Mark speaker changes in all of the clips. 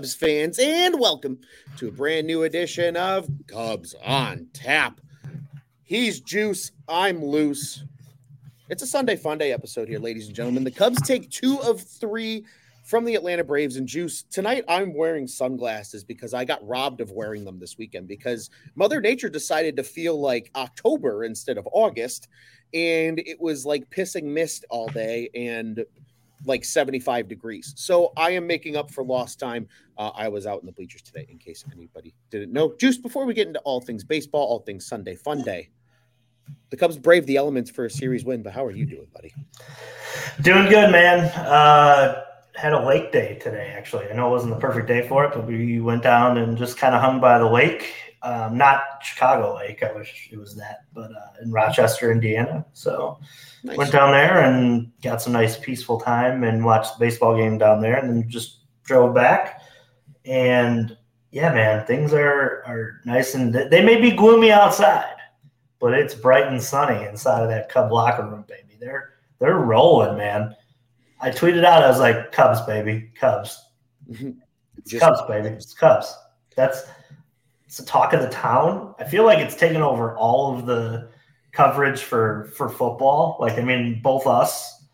Speaker 1: Cubs fans, and welcome to a brand new edition of Cubs on Tap. He's Juice, I'm Luce. It's a Sunday Fun Day episode here, ladies and gentlemen. The Cubs take two of three from the Atlanta Braves and Juice. Tonight, I'm wearing sunglasses because I got robbed of wearing them this weekend because Mother Nature decided to feel like October instead of August. And it was like pissing mist all day and like 75 degrees. So I am making up for lost time. Uh, I was out in the bleachers today, in case anybody didn't know. Juice, before we get into all things baseball, all things Sunday fun day, the Cubs brave the elements for a series win. But how are you doing, buddy?
Speaker 2: Doing good, man. Uh, had a lake day today, actually. I know it wasn't the perfect day for it, but we went down and just kind of hung by the lake. Um, not Chicago Lake, I wish it was that, but uh, in Rochester, Indiana. So nice. went down there and got some nice peaceful time and watched the baseball game down there, and then just drove back. And yeah, man, things are are nice and they may be gloomy outside, but it's bright and sunny inside of that Cub locker room, baby. They're they're rolling, man. I tweeted out, I was like, Cubs, baby, Cubs. It's Just, Cubs, baby. It's Cubs. That's it's the talk of the town. I feel like it's taken over all of the coverage for for football. Like, I mean, both us,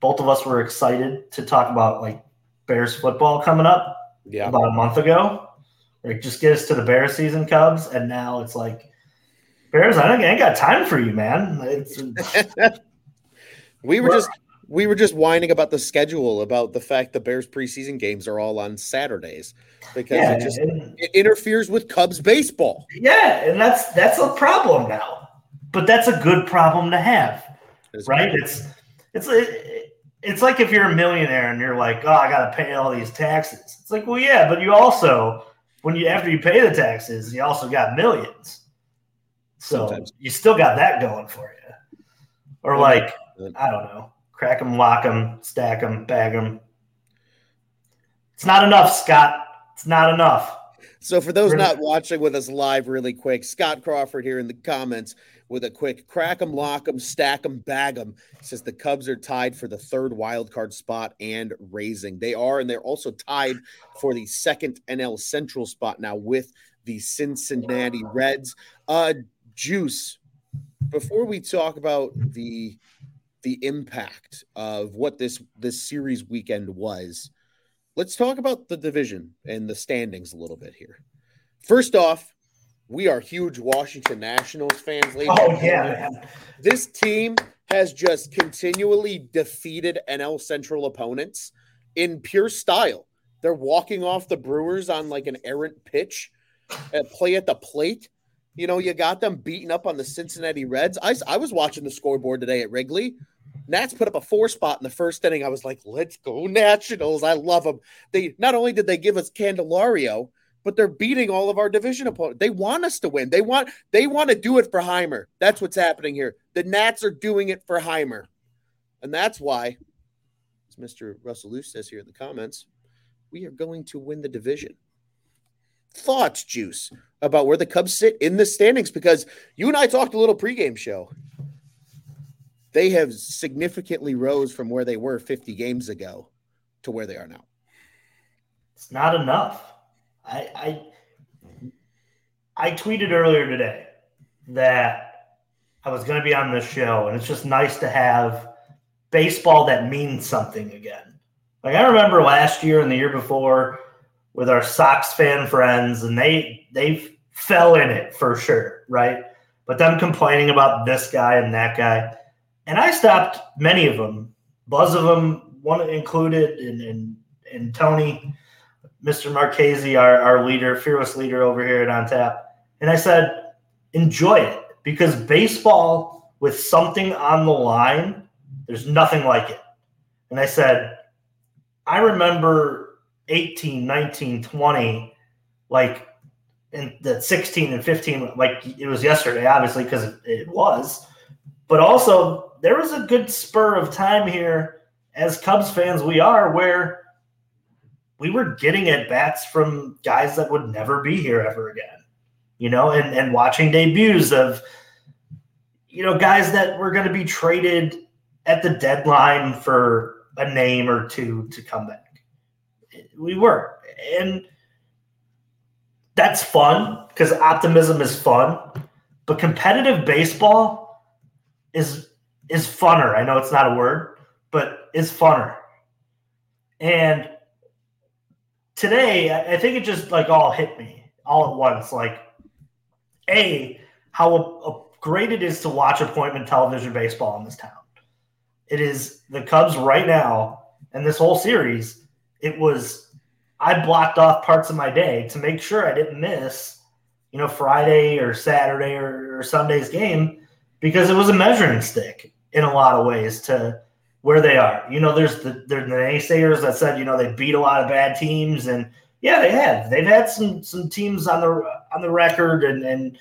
Speaker 2: both of us were excited to talk about like Bears football coming up. Yeah, about a month ago. Like, just get us to the Bears season, Cubs, and now it's like Bears. I ain't got time for you, man.
Speaker 1: we were just we were just whining about the schedule, about the fact the Bears preseason games are all on Saturdays because yeah, it just and, it interferes with Cubs baseball.
Speaker 2: Yeah, and that's that's a problem now. But that's a good problem to have, it's right? It's it's it's like if you're a millionaire and you're like, oh, I got to pay all these taxes. It's like, well, yeah, but you also when you after you pay the taxes, you also got millions. So Sometimes. you still got that going for you. Or like, uh, I don't know crack them, lock them, stack them, bag them. It's not enough, Scott. It's not enough.
Speaker 1: So, for those not watching with us live, really quick, Scott Crawford here in the comments with a quick crack them, lock them, stack them, bag them. Says the Cubs are tied for the third wild card spot and raising. They are, and they're also tied for the second NL Central spot now with the Cincinnati Reds. Uh, Juice, before we talk about the the impact of what this this series weekend was. Let's talk about the division and the standings a little bit here. First off, we are huge Washington Nationals fans.
Speaker 2: Ladies oh yeah,
Speaker 1: this team has just continually defeated NL Central opponents in pure style. They're walking off the Brewers on like an errant pitch, at play at the plate. You know, you got them beating up on the Cincinnati Reds. I, I was watching the scoreboard today at Wrigley. Nats put up a four spot in the first inning. I was like, let's go Nationals. I love them. They not only did they give us Candelario, but they're beating all of our division opponents. They want us to win. They want they want to do it for Jeimer. That's what's happening here. The Nats are doing it for Jeimer. And that's why, as Mr. Russell Luce says here in the comments, we are going to win the division. Thoughts, Juice, about where the Cubs sit in the standings? Because you and I talked a little pregame show they have significantly rose from where they were 50 games ago to where they are now.
Speaker 2: It's not enough. I I, I tweeted earlier today that I was going to be on this show, and it's just nice to have baseball that means something again. Like I remember last year and the year before with our Sox fan friends, and they they fell in it for sure, right? But them complaining about this guy and that guy and I stopped many of them, buzz of them, one included, and and, and Tony, Mr. Marchese, our, our leader, fearless leader over here at On Tap. And I said, enjoy it because baseball with something on the line, there's nothing like it. And I said, I remember 18, 19, 20, like and that 16 and 15, like it was yesterday, obviously, because it, it was. But also, there was a good spur of time here, as Cubs fans we are, where we were getting at bats from guys that would never be here ever again. You know, and, and watching debuts of, you know, guys that were going to be traded at the deadline for a name or two to come back. We were. And that's fun because optimism is fun. But competitive baseball is is funner. I know it's not a word, but is funner. And today, I think it just like all hit me all at once. Like, a how great it is to watch appointment television baseball in this town. It is the Cubs right now, and this whole series. It was I blocked off parts of my day to make sure I didn't miss, you know, Friday or Saturday or, or Sunday's game because it was a measuring stick in a lot of ways to where they are. You know, there's the there's the naysayers that said, you know, they beat a lot of bad teams, and yeah, they have. They've had some some teams on the on the record and and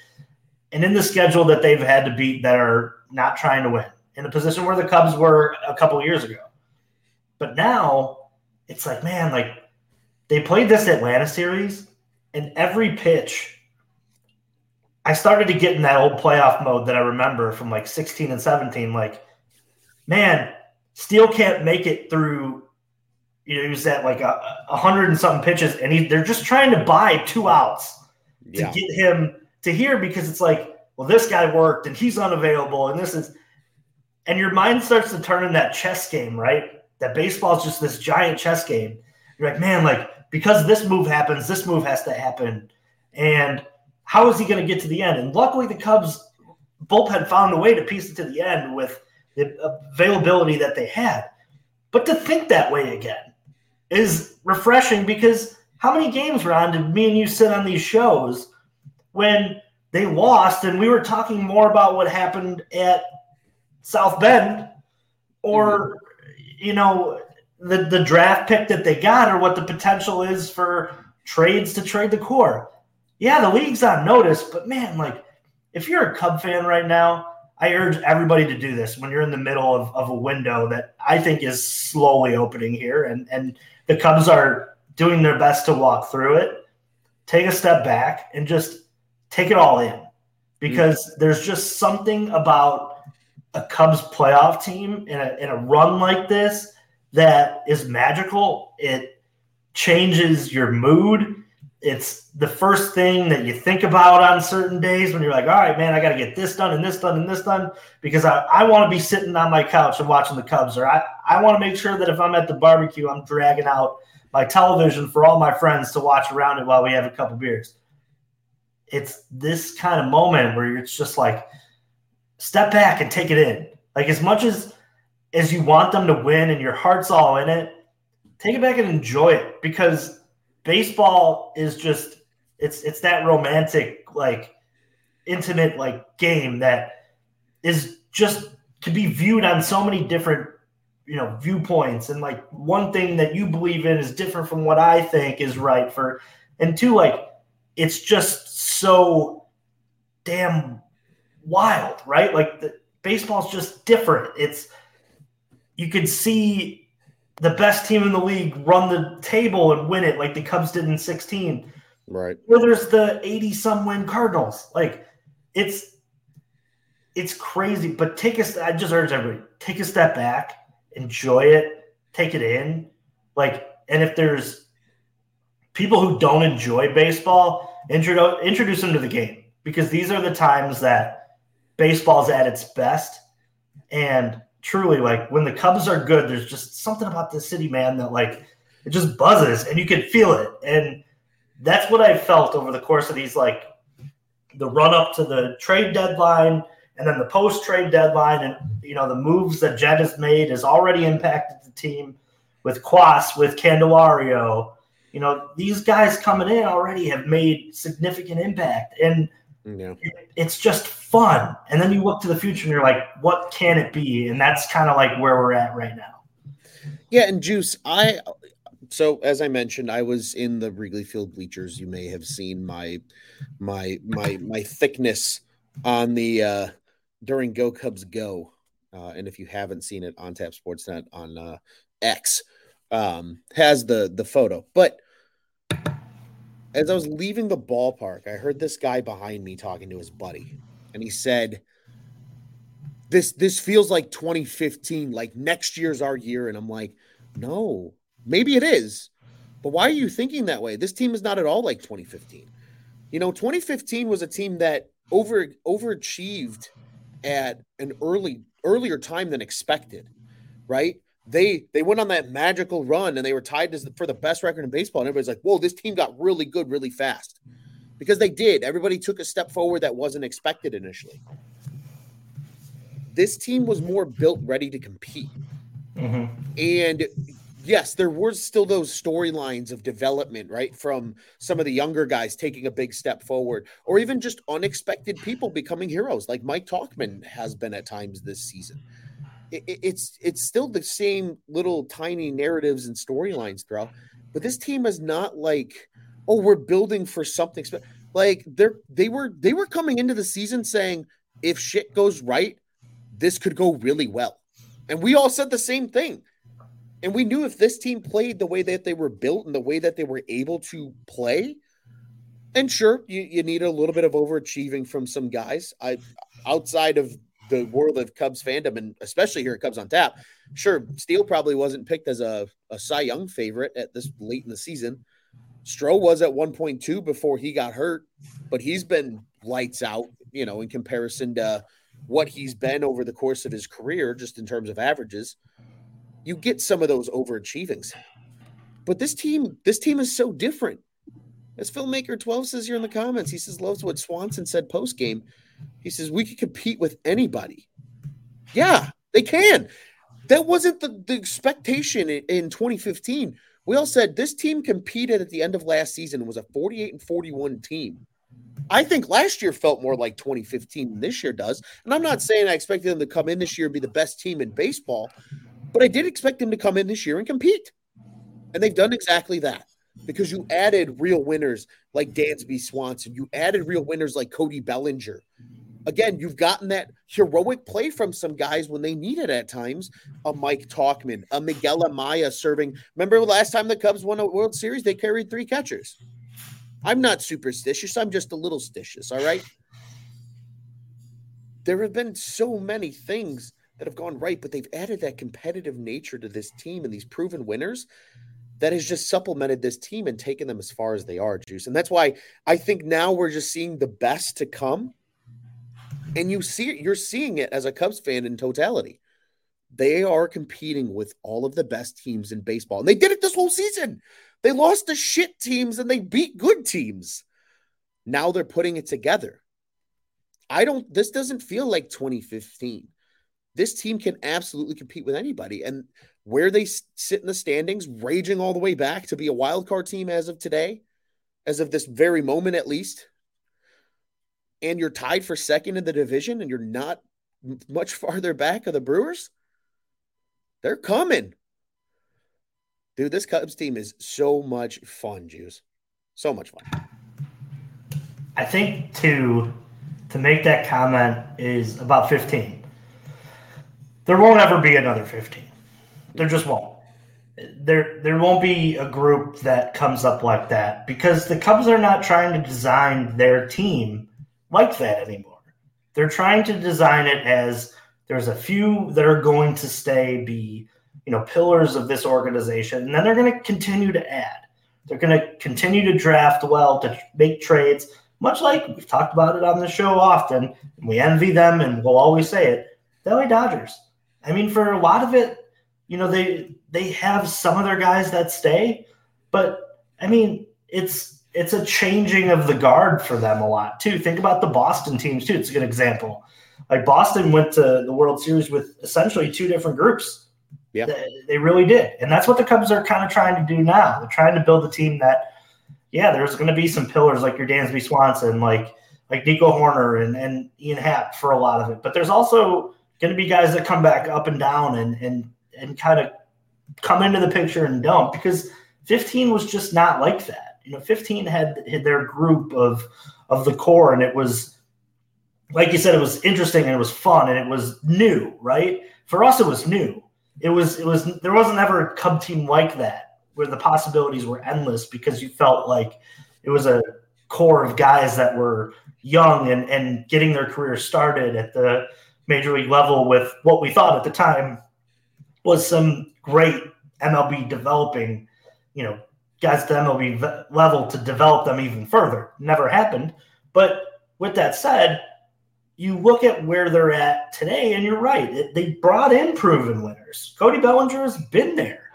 Speaker 2: and in the schedule that they've had to beat that are not trying to win in a position where the Cubs were a couple years ago. But now it's like, man, like they played this Atlanta series, and every pitch, I started to get in that old playoff mode that I remember from like 16 and 17. Like, man, Steele can't make it through. You know, he was at like a, a hundred and something pitches, and he, they're just trying to buy two outs to yeah. get him to here because it's like, well, this guy worked and he's unavailable, and this is, and your mind starts to turn in that chess game, right? That baseball is just this giant chess game. You're like, man, like because this move happens, this move has to happen, and how is he going to get to the end? And luckily, the Cubs bullpen found a way to piece it to the end with the availability that they had. But to think that way again is refreshing because how many games, Ron, did me and you sit on these shows when they lost and we were talking more about what happened at South Bend or, mm-hmm. you know, the, the draft pick that they got or what the potential is for trades to trade the core. Yeah, the league's on notice, but man, like if you're a Cub fan right now, I urge everybody to do this when you're in the middle of, of a window that I think is slowly opening here, and and the Cubs are doing their best to walk through it. Take a step back and just take it all in, because mm-hmm. there's just something about a Cubs playoff team in a in a run like this that is magical. It changes your mood it's the first thing that you think about on certain days when you're like, all right, man, I got to get this done and this done and this done because I, I want to be sitting on my couch and watching the Cubs, or I, I want to make sure that if I'm at the barbecue, I'm dragging out my television for all my friends to watch around it while we have a couple beers. It's this kind of moment where it's just like, step back and take it in. Like as much as as you want them to win and your heart's all in it, take it back and enjoy it because baseball is just it's it's that romantic like intimate like game that is just to be viewed on so many different you know viewpoints. And like one thing that you believe in is different from what i think is right for and two like it's just so damn wild right? Like the baseball's just different. It's you could see the best team in the league run the table and win it like the Cubs did in 16.
Speaker 1: Right.
Speaker 2: Or there's the 80 some win Cardinals. Like it's it's crazy. But take a I just urge everybody, take a step back, enjoy it, take it in. Like, and if there's people who don't enjoy baseball, introduce introduce them to the game because these are the times that baseball's at its best. And truly like when the Cubs are good, there's just something about this city, man, that like it just buzzes and you can feel it. And that's what I felt over the course of these like the run up to the trade deadline and then the post trade deadline and you know the moves that Jed has made has already impacted the team with Cuas, with Candelario. You know, these guys coming in already have made significant impact. And yeah. it's just fun. And then you look to the future and you're like, what can it be? And that's kind of like where we're at right now.
Speaker 1: Yeah, and Juice, I so as I mentioned, I was in the Wrigley Field bleachers. You may have seen my my my my thickness on the uh during Go Cubs Go. Uh, and if you haven't seen it on Tap Sportsnet on uh, X, um, has the the photo. But as I was leaving the ballpark, I heard this guy behind me talking to his buddy, and he said, "This this feels like 2015. Like next year's our year." And I'm like, "No, maybe it is, But why are you thinking that way? This team is not at all like 2015. You know, 2015 was a team that over overachieved at an early earlier time than expected, right? They they went on that magical run and they were tied to, for the best record in baseball. And everybody's like, "Whoa, this team got really good really fast," because they did. Everybody took a step forward that wasn't expected initially. This team was more built ready to compete, mm-hmm. and yes, there were still those storylines of development, right? From some of the younger guys taking a big step forward, or even just unexpected people becoming heroes, like Mike Tauchman has been at times this season. It, it's it's still the same little tiny narratives and storylines throughout, but this team is not like, oh, we're building for something. Like they're they were they were coming into the season saying, if shit goes right, this could go really well, and we all said the same thing and we knew if this team played the way that they were built and the way that they were able to play, and sure, you, you need a little bit of overachieving from some guys. I outside of the world of Cubs fandom, and especially here at Cubs on Tap, sure, Steele probably wasn't picked as a, a Cy Young favorite at this late in the season. Stroh was at 1.2 before he got hurt, but he's been lights out, you know, in comparison to what he's been over the course of his career, just in terms of averages you get some of those overachievings. But this team, this team is so different. As filmmaker 12 says here in the comments, he says loves what Swanson said post game. He says we could compete with anybody. Yeah, they can. That wasn't the, the expectation in, in 2015. We all said this team competed at the end of last season and was a 48 and 41 team. I think last year felt more like 2015 than this year does. And I'm not saying I expected them to come in this year and be the best team in baseball, but I did expect them to come in this year and compete. And they've done exactly that because you added real winners like Dansby Swanson. You added real winners like Cody Bellinger. Again, you've gotten that heroic play from some guys when they need it at times. A Mike Tauchman, a Miguel Amaya serving. Remember last time the Cubs won a World Series, they carried three catchers. I'm not superstitious. I'm just a little stitious. All right. There have been so many things that have gone right, but they've added that competitive nature to this team and these proven winners that has just supplemented this team and taken them as far as they are, Juice. And that's why I think now we're just seeing the best to come. And you see you're seeing it as a Cubs fan in totality. They are competing with all of the best teams in baseball. And they did it this whole season. They lost to shit teams and they beat good teams. Now they're putting it together. I don't, this doesn't feel like 2015 this team can absolutely compete with anybody. And where they sit in the standings, raging all the way back to be a wild card team as of today, as of this very moment at least, and you're tied for second in the division and you're not much farther back of the Brewers, they're coming. Dude, this Cubs team is so much fun, Juice. So much fun.
Speaker 2: I think to to make that comment is about 15 there won't ever be another 15. There just won't. There there won't be a group that comes up like that because the Cubs are not trying to design their team like that anymore. They're trying to design it as there's a few that are going to stay be, you know, pillars of this organization and then they're going to continue to add. They're going to continue to draft well to make trades, much like we've talked about it on the show often. we envy them and we'll always say it. The LA Dodgers I mean, for a lot of it, you know, they they have some of their guys that stay, but I mean, it's it's a changing of the guard for them a lot too. Think about the Boston teams too. It's a good example. Like Boston went to the World Series with essentially two different groups.
Speaker 1: Yeah,
Speaker 2: they, they really did, and that's what the Cubs are kind of trying to do now. They're trying to build a team that, yeah, there's going to be some pillars like your Dansby Swanson, like like Nico Hoerner and and Ian Happ for a lot of it, but there's also going to be guys that come back up and down and and and kind of come into the picture and don't because 15 was just not like that. You know, 15 had, had their group of of the core, and it was like you said, it was interesting and it was fun and it was new, right? For us, it was new. It was it was there wasn't ever a Cub team like that where the possibilities were endless because you felt like it was a core of guys that were young and and getting their career started at the major league level with what we thought at the time was some great MLB developing, you know, guys to MLB level to develop them even further. Never happened. But with that said, you look at where they're at today, and you're right. They brought in proven winners. Cody Bellinger has been there.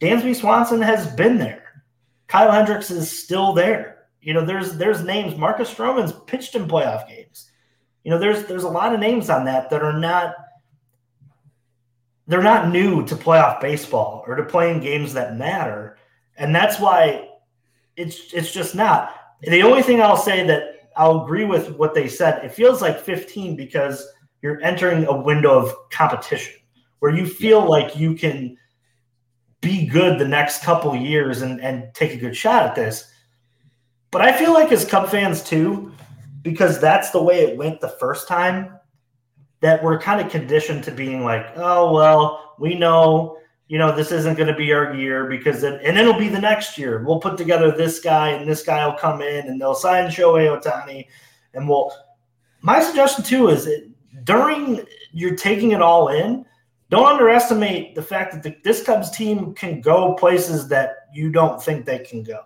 Speaker 2: Dansby Swanson has been there. Kyle Hendricks is still there. You know, there's there's names. Marcus Stroman's pitched in playoff games. You know, there's there's a lot of names on that that are not they're not new to playoff baseball or to playing games that matter. And that's why it's it's just not. The only thing I'll say that I'll agree with what they said, it feels like 15 because you're entering a window of competition where you feel like you can be good the next couple years and, and take a good shot at this. But I feel like as Cub fans too, because that's the way it went the first time, that we're kind of conditioned to being like, oh well, we know, you know, this isn't going to be our year because then, and it'll be the next year. We'll put together this guy, and this guy will come in, and they'll sign Shohei Ohtani, and we'll. My suggestion too is that during you're taking it all in, don't underestimate the fact that the, this Cubs team can go places that you don't think they can go.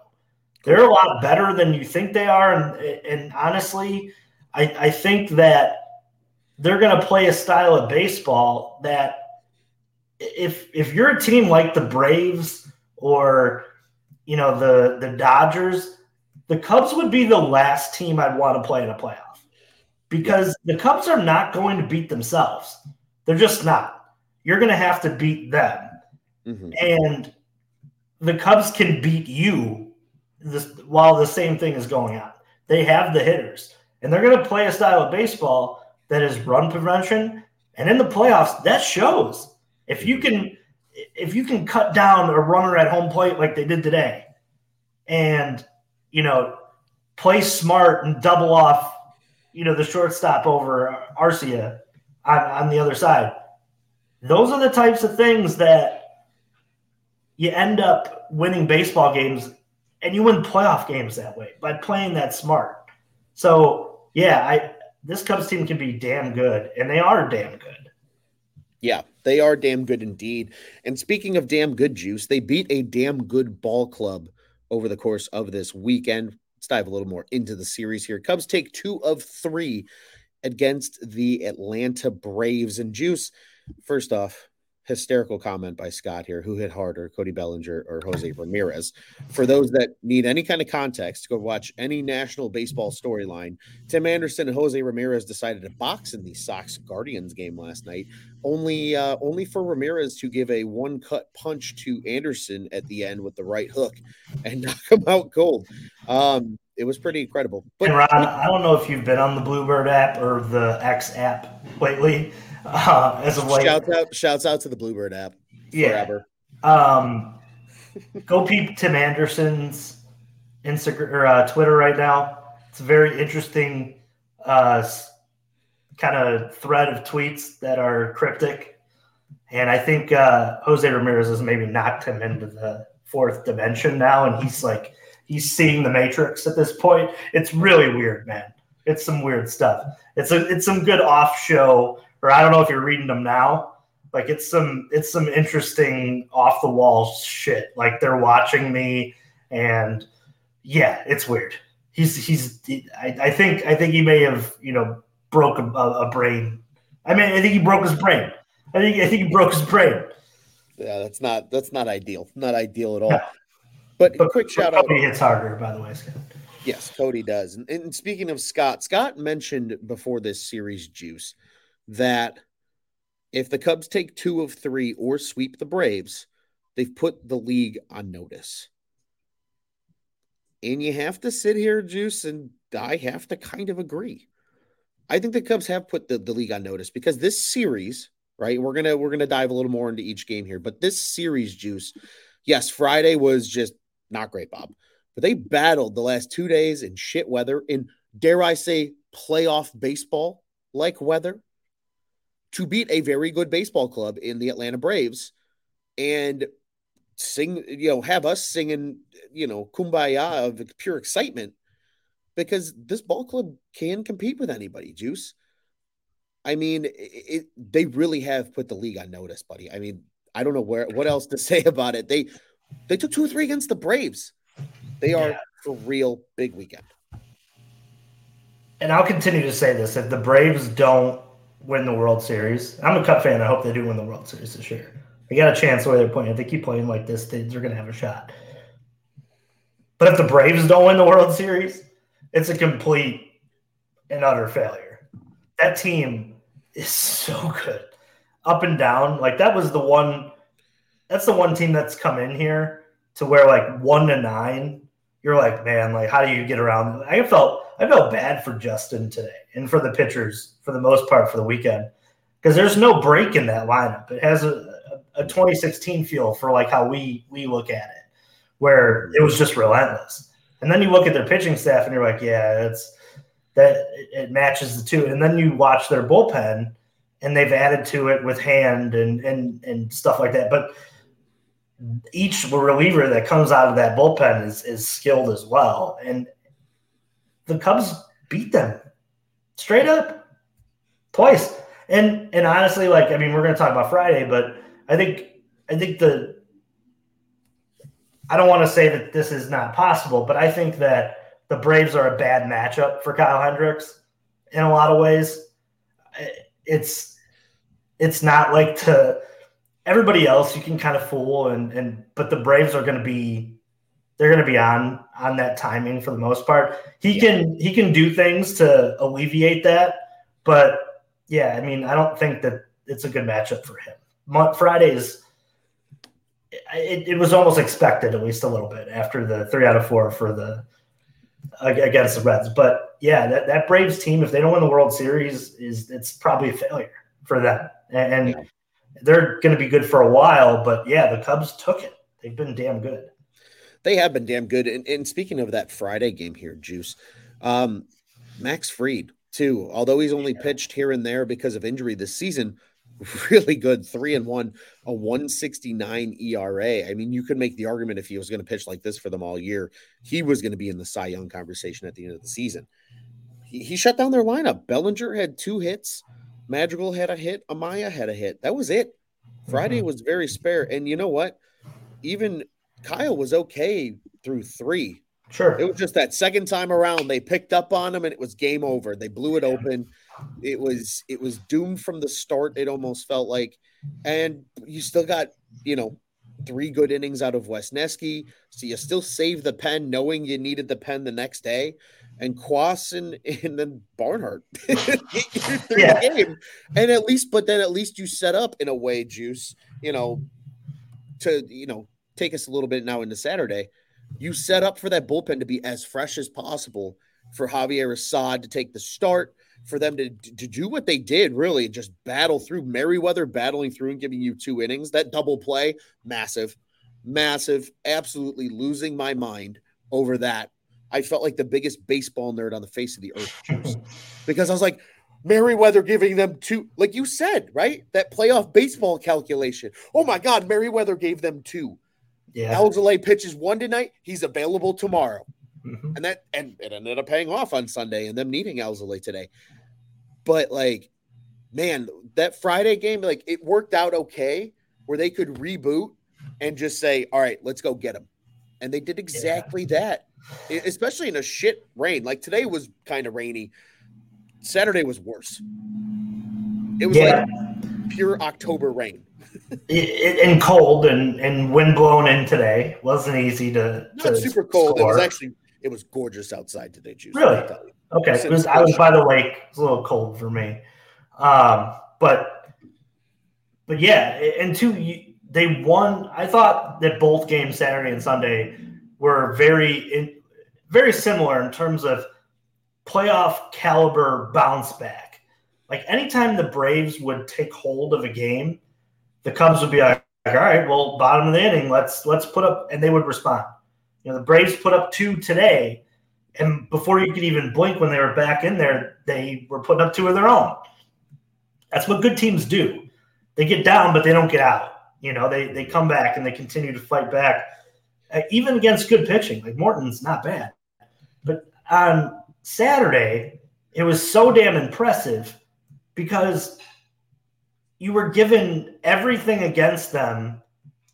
Speaker 2: They're a lot better than you think they are, and and honestly, I, I think that they're going to play a style of baseball that if if you're a team like the Braves or you know the the Dodgers, the Cubs would be the last team I'd want to play in a playoff because the Cubs are not going to beat themselves. They're just not. You're going to have to beat them, mm-hmm. and the Cubs can beat you this, while the same thing is going on. They have the hitters, and they're going to play a style of baseball that is run prevention, and in the playoffs, that shows. If you can, if you can cut down a runner at home plate like they did today, and you know, play smart and double off, you know, the shortstop over Arcia on, on the other side. Those are the types of things that you end up winning baseball games and you win playoff games that way by playing that smart. So yeah, I this Cubs team can be damn good, and they are damn good.
Speaker 1: Yeah, they are damn good indeed. And speaking of damn good juice, they beat a damn good ball club over the course of this weekend. Let's dive a little more into the series here. Cubs take two of three against the Atlanta Braves. And Juice, first off, hysterical comment by Scott here. Who hit harder, Cody Bellinger or Jose Ramirez? For those that need any kind of context, go watch any national baseball storyline. Tim Anderson and Jose Ramirez decided to box in the Sox Guardians game last night. Only, uh, only for Ramirez to give a one cut punch to Anderson at the end with the right hook and knock him out cold. Um, it was pretty incredible.
Speaker 2: But Ron, I don't know if you've been on the Bluebird app or the X app lately uh, as.
Speaker 1: Shouts out, shouts out to the Bluebird app.
Speaker 2: Yeah. Forever. Um, go peep Tim Anderson's Instagram or uh, Twitter right now. It's a very interesting uh, kind of thread of tweets that are cryptic, and I think uh, Jose Ramirez has maybe knocked him into the fourth dimension now, and he's like he's seeing the Matrix at this point. It's really weird, man. It's some weird stuff. It's a it's some good off show or I don't know if you're reading them now. Like it's some it's some interesting off the wall shit. Like they're watching me, and yeah, it's weird. He's he's I, I think I think he may have you know broke a, a brain. I mean I think he broke his brain. I think I think he broke his brain.
Speaker 1: Yeah, that's not that's not ideal. Not ideal at all. But, but quick shout
Speaker 2: out. Cody hits harder, by the way, Scott.
Speaker 1: Yes, Cody does. And, and, speaking of Scott, Scott mentioned before this series juice that if the Cubs take two of three or sweep the Braves, they've put the league on notice. And you have to sit here, Juice, and I have to kind of agree. I think the Cubs have put the, the league on notice because this series, right? We're gonna we're gonna dive a little more into each game here, but this series, Juice, yes, Friday was just not great, Bob. But they battled the last two days in shit weather, in dare I say, playoff baseball like weather to beat a very good baseball club in the Atlanta Braves and sing, you know, have us singing, you know, kumbaya of pure excitement because this ball club can compete with anybody, Juice. I mean, it, it, they really have put the league on notice, buddy. I mean, I don't know where what else to say about it. They They took two or three against the Braves. They are yeah. for real big weekend.
Speaker 2: And I'll continue to say this: if the Braves don't win the World Series, I'm a Cup fan. I hope they do win the World Series this year. They got a chance the way they're playing. If they keep playing like this, they, they're going to have a shot. But if the Braves don't win the World Series, it's a complete and utter failure. That team is so good, up and down. Like that was the one. That's the one team that's come in here to where like one to nine, you're like, man, like how do you get around? I felt I felt bad for Justin today and for the pitchers for the most part for the weekend because there's no break in that lineup. It has a, a, a 2016 feel for like how we we look at it, where it was just relentless. And then you look at their pitching staff and you're like, yeah, it's that it matches the two. And then you watch their bullpen and they've added to it with hand and and and stuff like that. But each reliever that comes out of that bullpen is is skilled as well. And the Cubs beat them straight up twice. And and honestly, like I mean, we're going to talk about Friday, but I think I think the I don't want to say that this is not possible, but I think that the Braves are a bad matchup for Kyle Hendricks in a lot of ways. It's it's not like to everybody else you can kind of fool and and but the Braves are going to be they're going to be on on that timing for the most part. He yeah. can he can do things to alleviate that, but yeah, I mean, I don't think that it's a good matchup for him. Fridays, it, it was almost expected at least a little bit after the three out of four for the against the Reds. But yeah, that, that Braves team, if they don't win the World Series, is it's probably a failure for them. And yeah. They're going to be good for a while. But yeah, the Cubs took it. They've been damn good.
Speaker 1: They have been damn good. And, and speaking of that Friday game here, Juice, um, Max Fried, too, although he's only pitched here and there because of injury this season, really good. Three and one, a 169 ERA. I mean, you could make the argument if he was going to pitch like this for them all year, he was going to be in the Cy Young conversation at the end of the season. He, he shut down their lineup. Bellinger had two hits. Madrigal had a hit. Amaya had a hit. That was it. Friday mm-hmm. was very spare. And you know what? Even Kyle was okay through three.
Speaker 2: Sure.
Speaker 1: It was just that second time around they picked up on him and it was game over. They blew it open. It was it was doomed from the start. It almost felt like, and you still got you know three good innings out of Wesneski, so you still save the pen, knowing you needed the pen the next day. And Cuas and, and then Barnhart yeah. the game, and at least, but then at least you set up in a way, Juice. You know, to you know take us a little bit now into Saturday. You set up for that bullpen to be as fresh as possible for Javier Assad to take the start, for them to, to do what they did, really, just battle through Merryweather battling through and giving you two innings. That double play, massive, massive, absolutely losing my mind over that. I felt like the biggest baseball nerd on the face of the earth because I was like, Merryweather giving them two, like you said, right? That playoff baseball calculation. Oh my God, Merryweather gave them two. Yeah. Alzolay pitches one tonight. He's available tomorrow. Mm-hmm. And that and it ended up paying off on Sunday and them needing Alzolay today. But like, man, that Friday game, like it worked out okay where they could reboot and just say, All right, let's go get them. And they did exactly yeah. that. Especially in a shit rain. Like today was kind of rainy. Saturday was worse. It was yeah. like pure October rain
Speaker 2: and cold and and wind blown in today. wasn't easy to
Speaker 1: not to super cold. Score. It was actually it was gorgeous outside today. Juice.
Speaker 2: Really? Okay. It was, I was by the lake. It's a little cold for me, um, but but yeah, and two they won. I thought that both games Saturday and Sunday were very very similar in terms of playoff caliber bounce back. Like anytime the Braves would take hold of a game the Cubs would be like, all right, well, bottom of the inning, let's let's put up, and they would respond. You know, the Braves put up two today, and before you could even blink, when they were back in there, they were putting up two of their own. That's what good teams do. They get down, but they don't get out. You know, they they come back and they continue to fight back, Uh, even against good pitching. Like Morton's not bad, but on Saturday, it was so damn impressive because you were given everything against them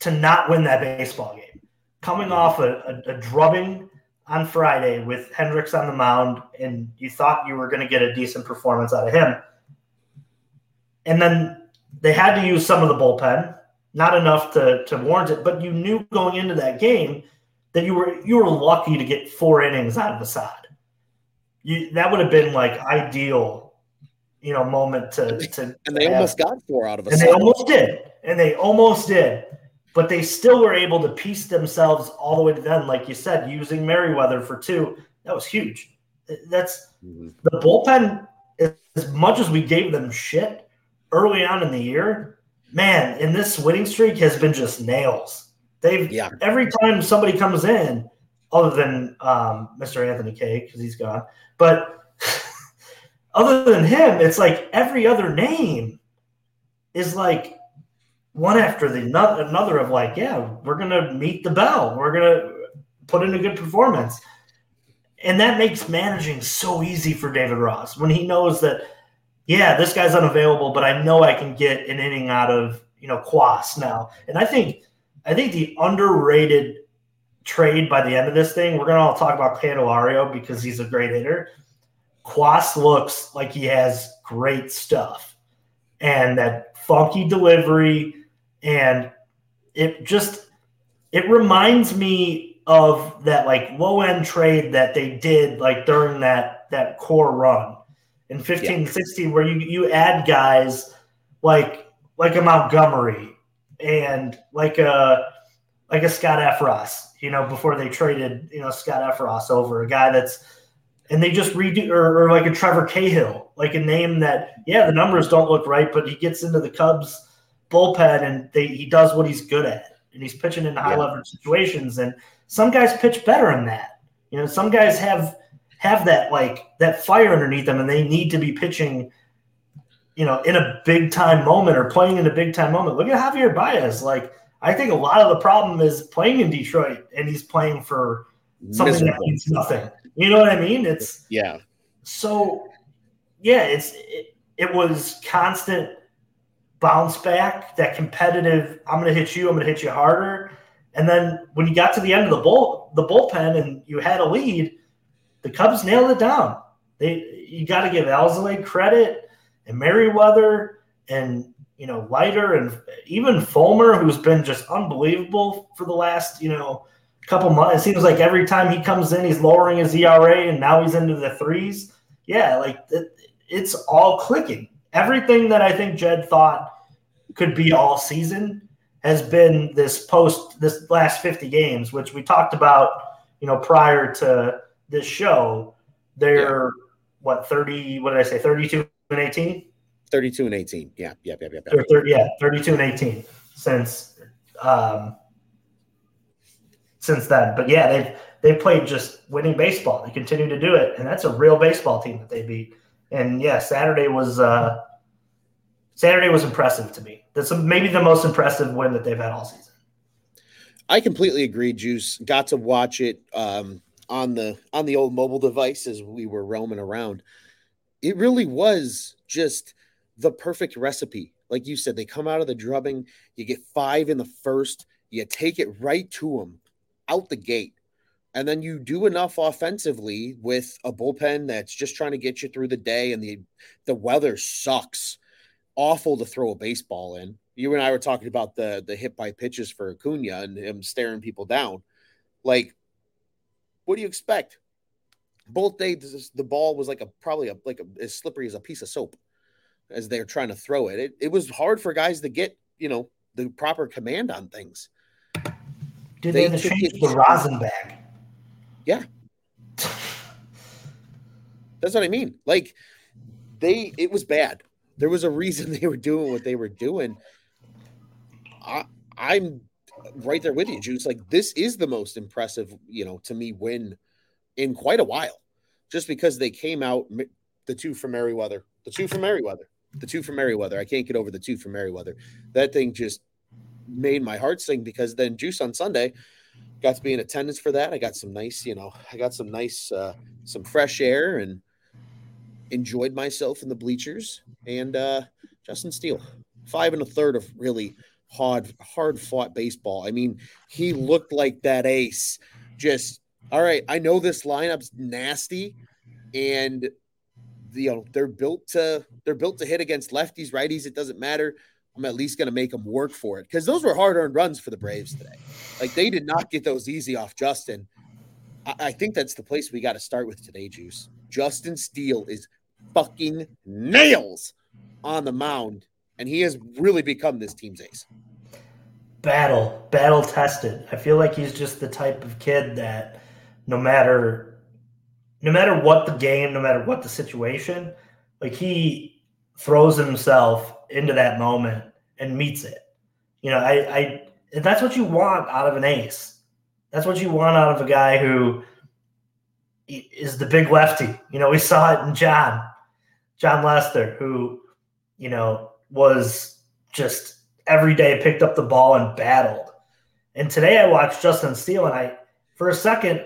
Speaker 2: to not win that baseball game. coming off a, a, a drubbing on Friday with Hendricks on the mound, and you thought you were going to get a decent performance out of him. And then they had to use some of the bullpen, not enough to, to warrant it, but you knew going into that game that you were you were lucky to get four innings out of Assad. You that would have been like ideal, you know, moment to to
Speaker 1: and they
Speaker 2: have.
Speaker 1: almost got four out of
Speaker 2: and they almost did, and they almost did but they still were able to piece themselves all the way to them, like you said, using Merryweather for two. That was huge. That's mm-hmm. the bullpen. As much as we gave them shit early on in the year, man, in this winning streak has been just nails. They've yeah. every time somebody comes in, other than um, Mr. Anthony Kay because he's gone, but other than him, it's like every other name is like one after the another of like, yeah, we're gonna meet the bell. We're gonna put in a good performance. And that makes managing so easy for David Ross when he knows that, yeah, this guy's unavailable, but I know I can get an inning out of you know Cuas now. And I think I think the underrated trade by the end of this thing, we're gonna all talk about Candelario because he's a great hitter. Cuas looks like he has great stuff. And that funky delivery, and it just it reminds me of that like low end trade that they did like during that that core run in 15 yeah. 16 where you you add guys like like a Montgomery and like a like a Scott Effross, you know, before they traded, you know, Scott Effross over a guy that's and they just redo or, or like a Trevor Cahill, like a name that yeah, the numbers don't look right, but he gets into the Cubs bullpen and they, he does what he's good at and he's pitching in high yeah. leverage situations and some guys pitch better in that you know some guys have have that like that fire underneath them and they need to be pitching you know in a big time moment or playing in a big time moment. Look at javier baez. Like i think a lot of the problem is playing in detroit and he's playing for something Miserable. that means nothing. You know what i mean? It's
Speaker 1: yeah.
Speaker 2: so yeah it's it, it was constant bounce back, that competitive, I'm going to hit you, I'm going to hit you harder. And then when you got to the end of the bull, the bullpen and you had a lead, the Cubs nailed it down. They you got to give Alzolay credit and Merryweather and you know Leiter and even Fulmer, who's been just unbelievable for the last you know couple months. It seems like every time he comes in, he's lowering his ERA, and now he's into the threes. Yeah, like it, it's all clicking everything that I think Jed thought could be all season has been this post this last 50 games, which we talked about, you know, prior to this show. They're yeah. what 30, what did I say, 32 and 18?
Speaker 1: 32 and 18. Yeah, yeah, yeah, yeah.
Speaker 2: yeah. 30, yeah, 32 and 18 since um since then. But yeah, they've they've played just winning baseball. They continue to do it, and that's a real baseball team that they beat. And yeah, Saturday was uh, Saturday was impressive to me. That's maybe the most impressive win that they've had all season.
Speaker 1: I completely agree, Juice. Got to watch it um, on the on the old mobile device as we were roaming around. It really was just the perfect recipe. Like you said, they come out of the drubbing, you get five in the first, you take it right to them out the gate and then you do enough offensively with a bullpen that's just trying to get you through the day and the the weather sucks awful to throw a baseball in you and i were talking about the the hit by pitches for acuna and him staring people down like what do you expect both days the ball was like a probably a like a, as slippery as a piece of soap as they're trying to throw it. it it was hard for guys to get you know the proper command on things
Speaker 2: did they, they change the rosin bag
Speaker 1: yeah. That's what I mean. Like they it was bad. There was a reason they were doing what they were doing. I I'm right there with you, Juice. Like this is the most impressive, you know, to me win in quite a while. Just because they came out the two from Merryweather, the two from Merryweather, the two from Merryweather. I can't get over the two from Merryweather. That thing just made my heart sing because then Juice on Sunday got to be in attendance for that. I got some nice, you know, I got some nice, uh, some fresh air and enjoyed myself in the bleachers. And uh, Justin Steele, five and a third of really hard, hard fought baseball. I mean, he looked like that ace. Just all right. I know this lineup's nasty, and you know they're built to they're built to hit against lefties, righties. It doesn't matter. I'm at least going to make them work for it because those were hard earned runs for the Braves today. Like they did not get those easy off Justin. I, I think that's the place we got to start with today, Juice. Justin Steele is fucking nails on the mound, and he has really become this team's ace.
Speaker 2: Battle, battle tested. I feel like he's just the type of kid that no matter no matter what the game, no matter what the situation, like he throws himself into that moment and meets it. You know, I, I that's what you want out of an ace. That's what you want out of a guy who is the big lefty. You know, we saw it in Jon, Jon Lester, who, you know, was just every day picked up the ball and battled. And today I watched Justin Steele, and I, for a second,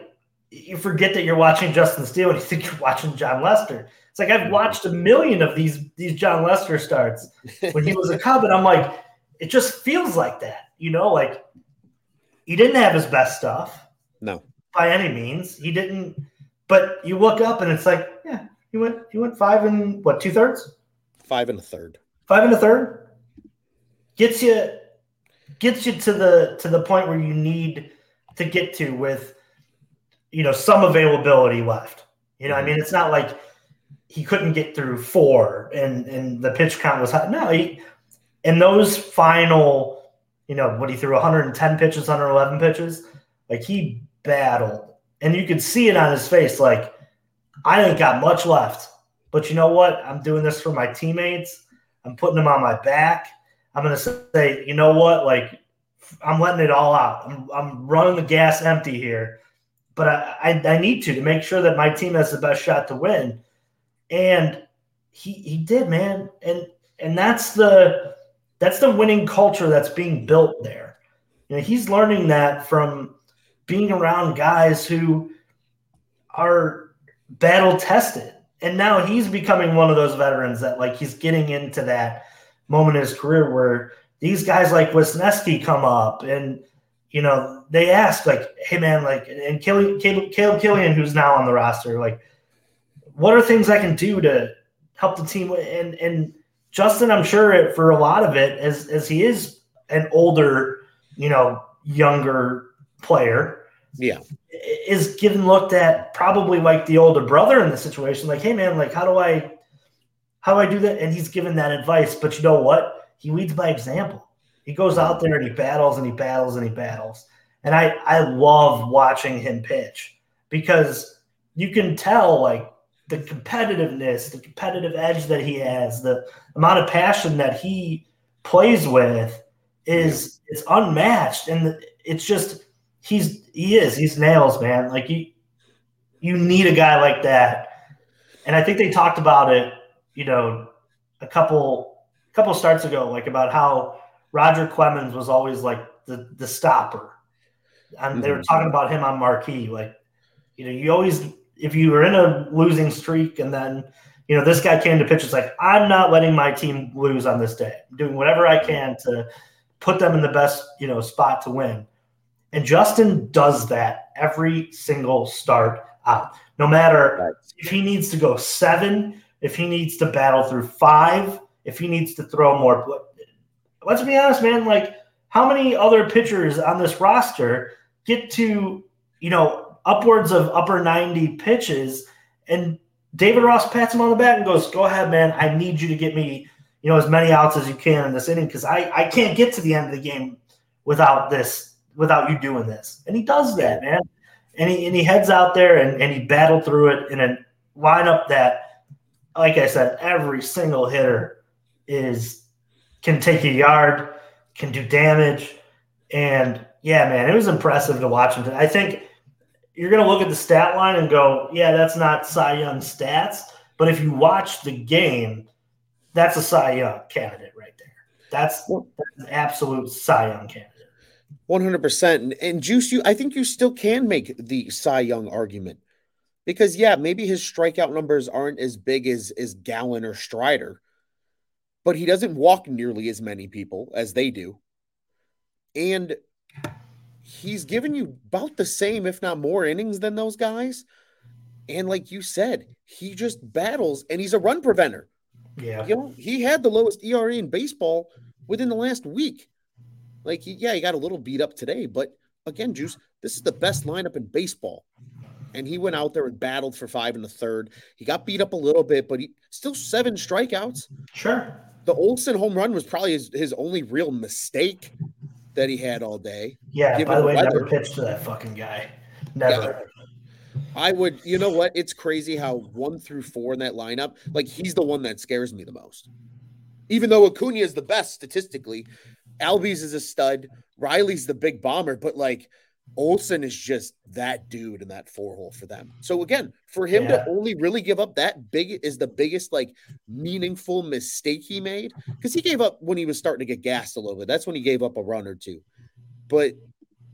Speaker 2: you forget that you're watching Justin Steele and you think you're watching Jon Lester. It's like I've watched a million of these these Jon Lester starts when he was a Cub, and I'm like, it just feels like that, you know. Like he didn't have his best stuff,
Speaker 1: no,
Speaker 2: by any means. He didn't. But you look up and it's like, yeah, he went he went five and what two thirds,
Speaker 1: five and a third,
Speaker 2: five and a third, gets you gets you to the to the point where you need to get to with you know some availability left. You know, I mm-hmm. mean, it's not like he couldn't get through four and and the pitch count was high. No, he in those final, you know, what he threw 110 pitches, 111 pitches, like he battled. And you could see it on his face, like, I ain't got much left. But you know what? I'm doing this for my teammates. I'm putting them on my back. I'm gonna say, you know what? Like, I'm letting it all out. I'm, I'm running the gas empty here, but I, I, I need to to make sure that my team has the best shot to win and he he did, man, and and that's the that's the winning culture that's being built there. You know, he's learning that from being around guys who are battle tested. And now he's becoming one of those veterans that like he's getting into that moment in his career where these guys like Wesneski come up and you know they ask like, hey man, like and Caleb, Caleb Killian, who's now on the roster, like what are things I can do to help the team? And and Justin, I'm sure it, for a lot of it, as as he is an older, you know, younger player,
Speaker 1: yeah,
Speaker 2: is getting looked at probably like the older brother in the situation. Like, hey man, like how do I how do I do that? And he's given that advice. But you know what? He leads by example. He goes out there and he battles and he battles and he battles. And I I love watching him pitch because you can tell like the competitiveness, the competitive edge that he has, the amount of passion that he plays with is it's unmatched, and it's just he's he is he's nails, man. Like you, you need a guy like that, and I think they talked about it, you know, a couple couple starts ago, like about how Roger Clemens was always like the the stopper, and mm-hmm. they were mm-hmm. talking about him on Marquee, like you know, you always if you were in a losing streak and then you know this guy came to pitch, it's like I'm not letting my team lose on this day. I'm doing whatever I can to put them in the best you know spot to win. And Justin does that every single start out. No matter right. if he needs to go seven, if he needs to battle through five, if he needs to throw more. Let's be honest, man. Like, how many other pitchers on this roster get to, you know, upwards of upper 90 pitches. And David Ross pats him on the back and goes, Go ahead, man. I need you to get me, you know, as many outs as you can in this inning because I, I can't get to the end of the game without this, without you doing this. And he does that, man. And he and he heads out there and, and he battled through it in a lineup that, like I said, every single hitter is can take a yard, can do damage. And yeah, man, it was impressive to watch him. I think you're going to look at the stat line and go, yeah, that's not Cy Young stats. But if you watch the game, that's a Cy Young candidate right there. That's, that's an absolute Cy Young candidate.
Speaker 1: One hundred percent. And Juice, you, I think you still can make the Cy Young argument because, yeah, maybe his strikeout numbers aren't as big as as Gallen or Strider, but he doesn't walk nearly as many people as they do. And he's given you about the same, if not more, innings than those guys. And like you said, he just battles and he's a run preventer.
Speaker 2: Yeah.
Speaker 1: You know, he had the lowest ERA in baseball within the last week. Like, yeah, he got a little beat up today, but again, Juice, this is the best lineup in baseball. And he went out there and battled for five in the third. He got beat up a little bit, but he still seven strikeouts.
Speaker 2: Sure.
Speaker 1: The Olson home run was probably his, his only real mistake that he had all day.
Speaker 2: Yeah. By the way, weather. never pitched to that fucking guy. Never. Yeah.
Speaker 1: I would, you know what? It's crazy how one through four in that lineup, like he's the one that scares me the most. Even though Acuna is the best statistically, Albies is a stud, Riley's the big bomber, but like Olson is just that dude in that four hole for them. So again, for him yeah. to only really give up that big is the biggest like meaningful mistake he made because he gave up when he was starting to get gassed a little bit. That's when he gave up a run or two. But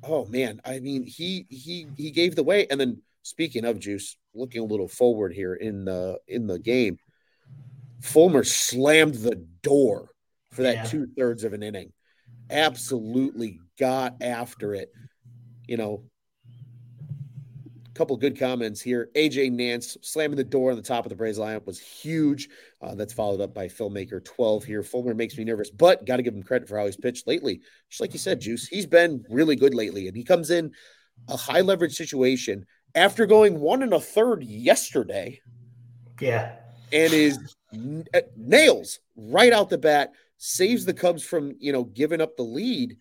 Speaker 1: oh man, I mean he he he gave the way. And then speaking of juice, looking a little forward here in the in the game, Fulmer slammed the door for that yeah. two thirds of an inning. Absolutely got after it you know, a couple good comments here. AJ Nance slamming the door on the top of the Braves lineup was huge. Uh, that's followed up by filmmaker 12 here. Fulmer makes me nervous, but got to give him credit for how he's pitched lately. Just like you said, Juice, he's been really good lately, and he comes in a high leverage situation after going one and a third yesterday.
Speaker 2: Yeah.
Speaker 1: And is uh, nails right out the bat, saves the Cubs from, you know, giving up the lead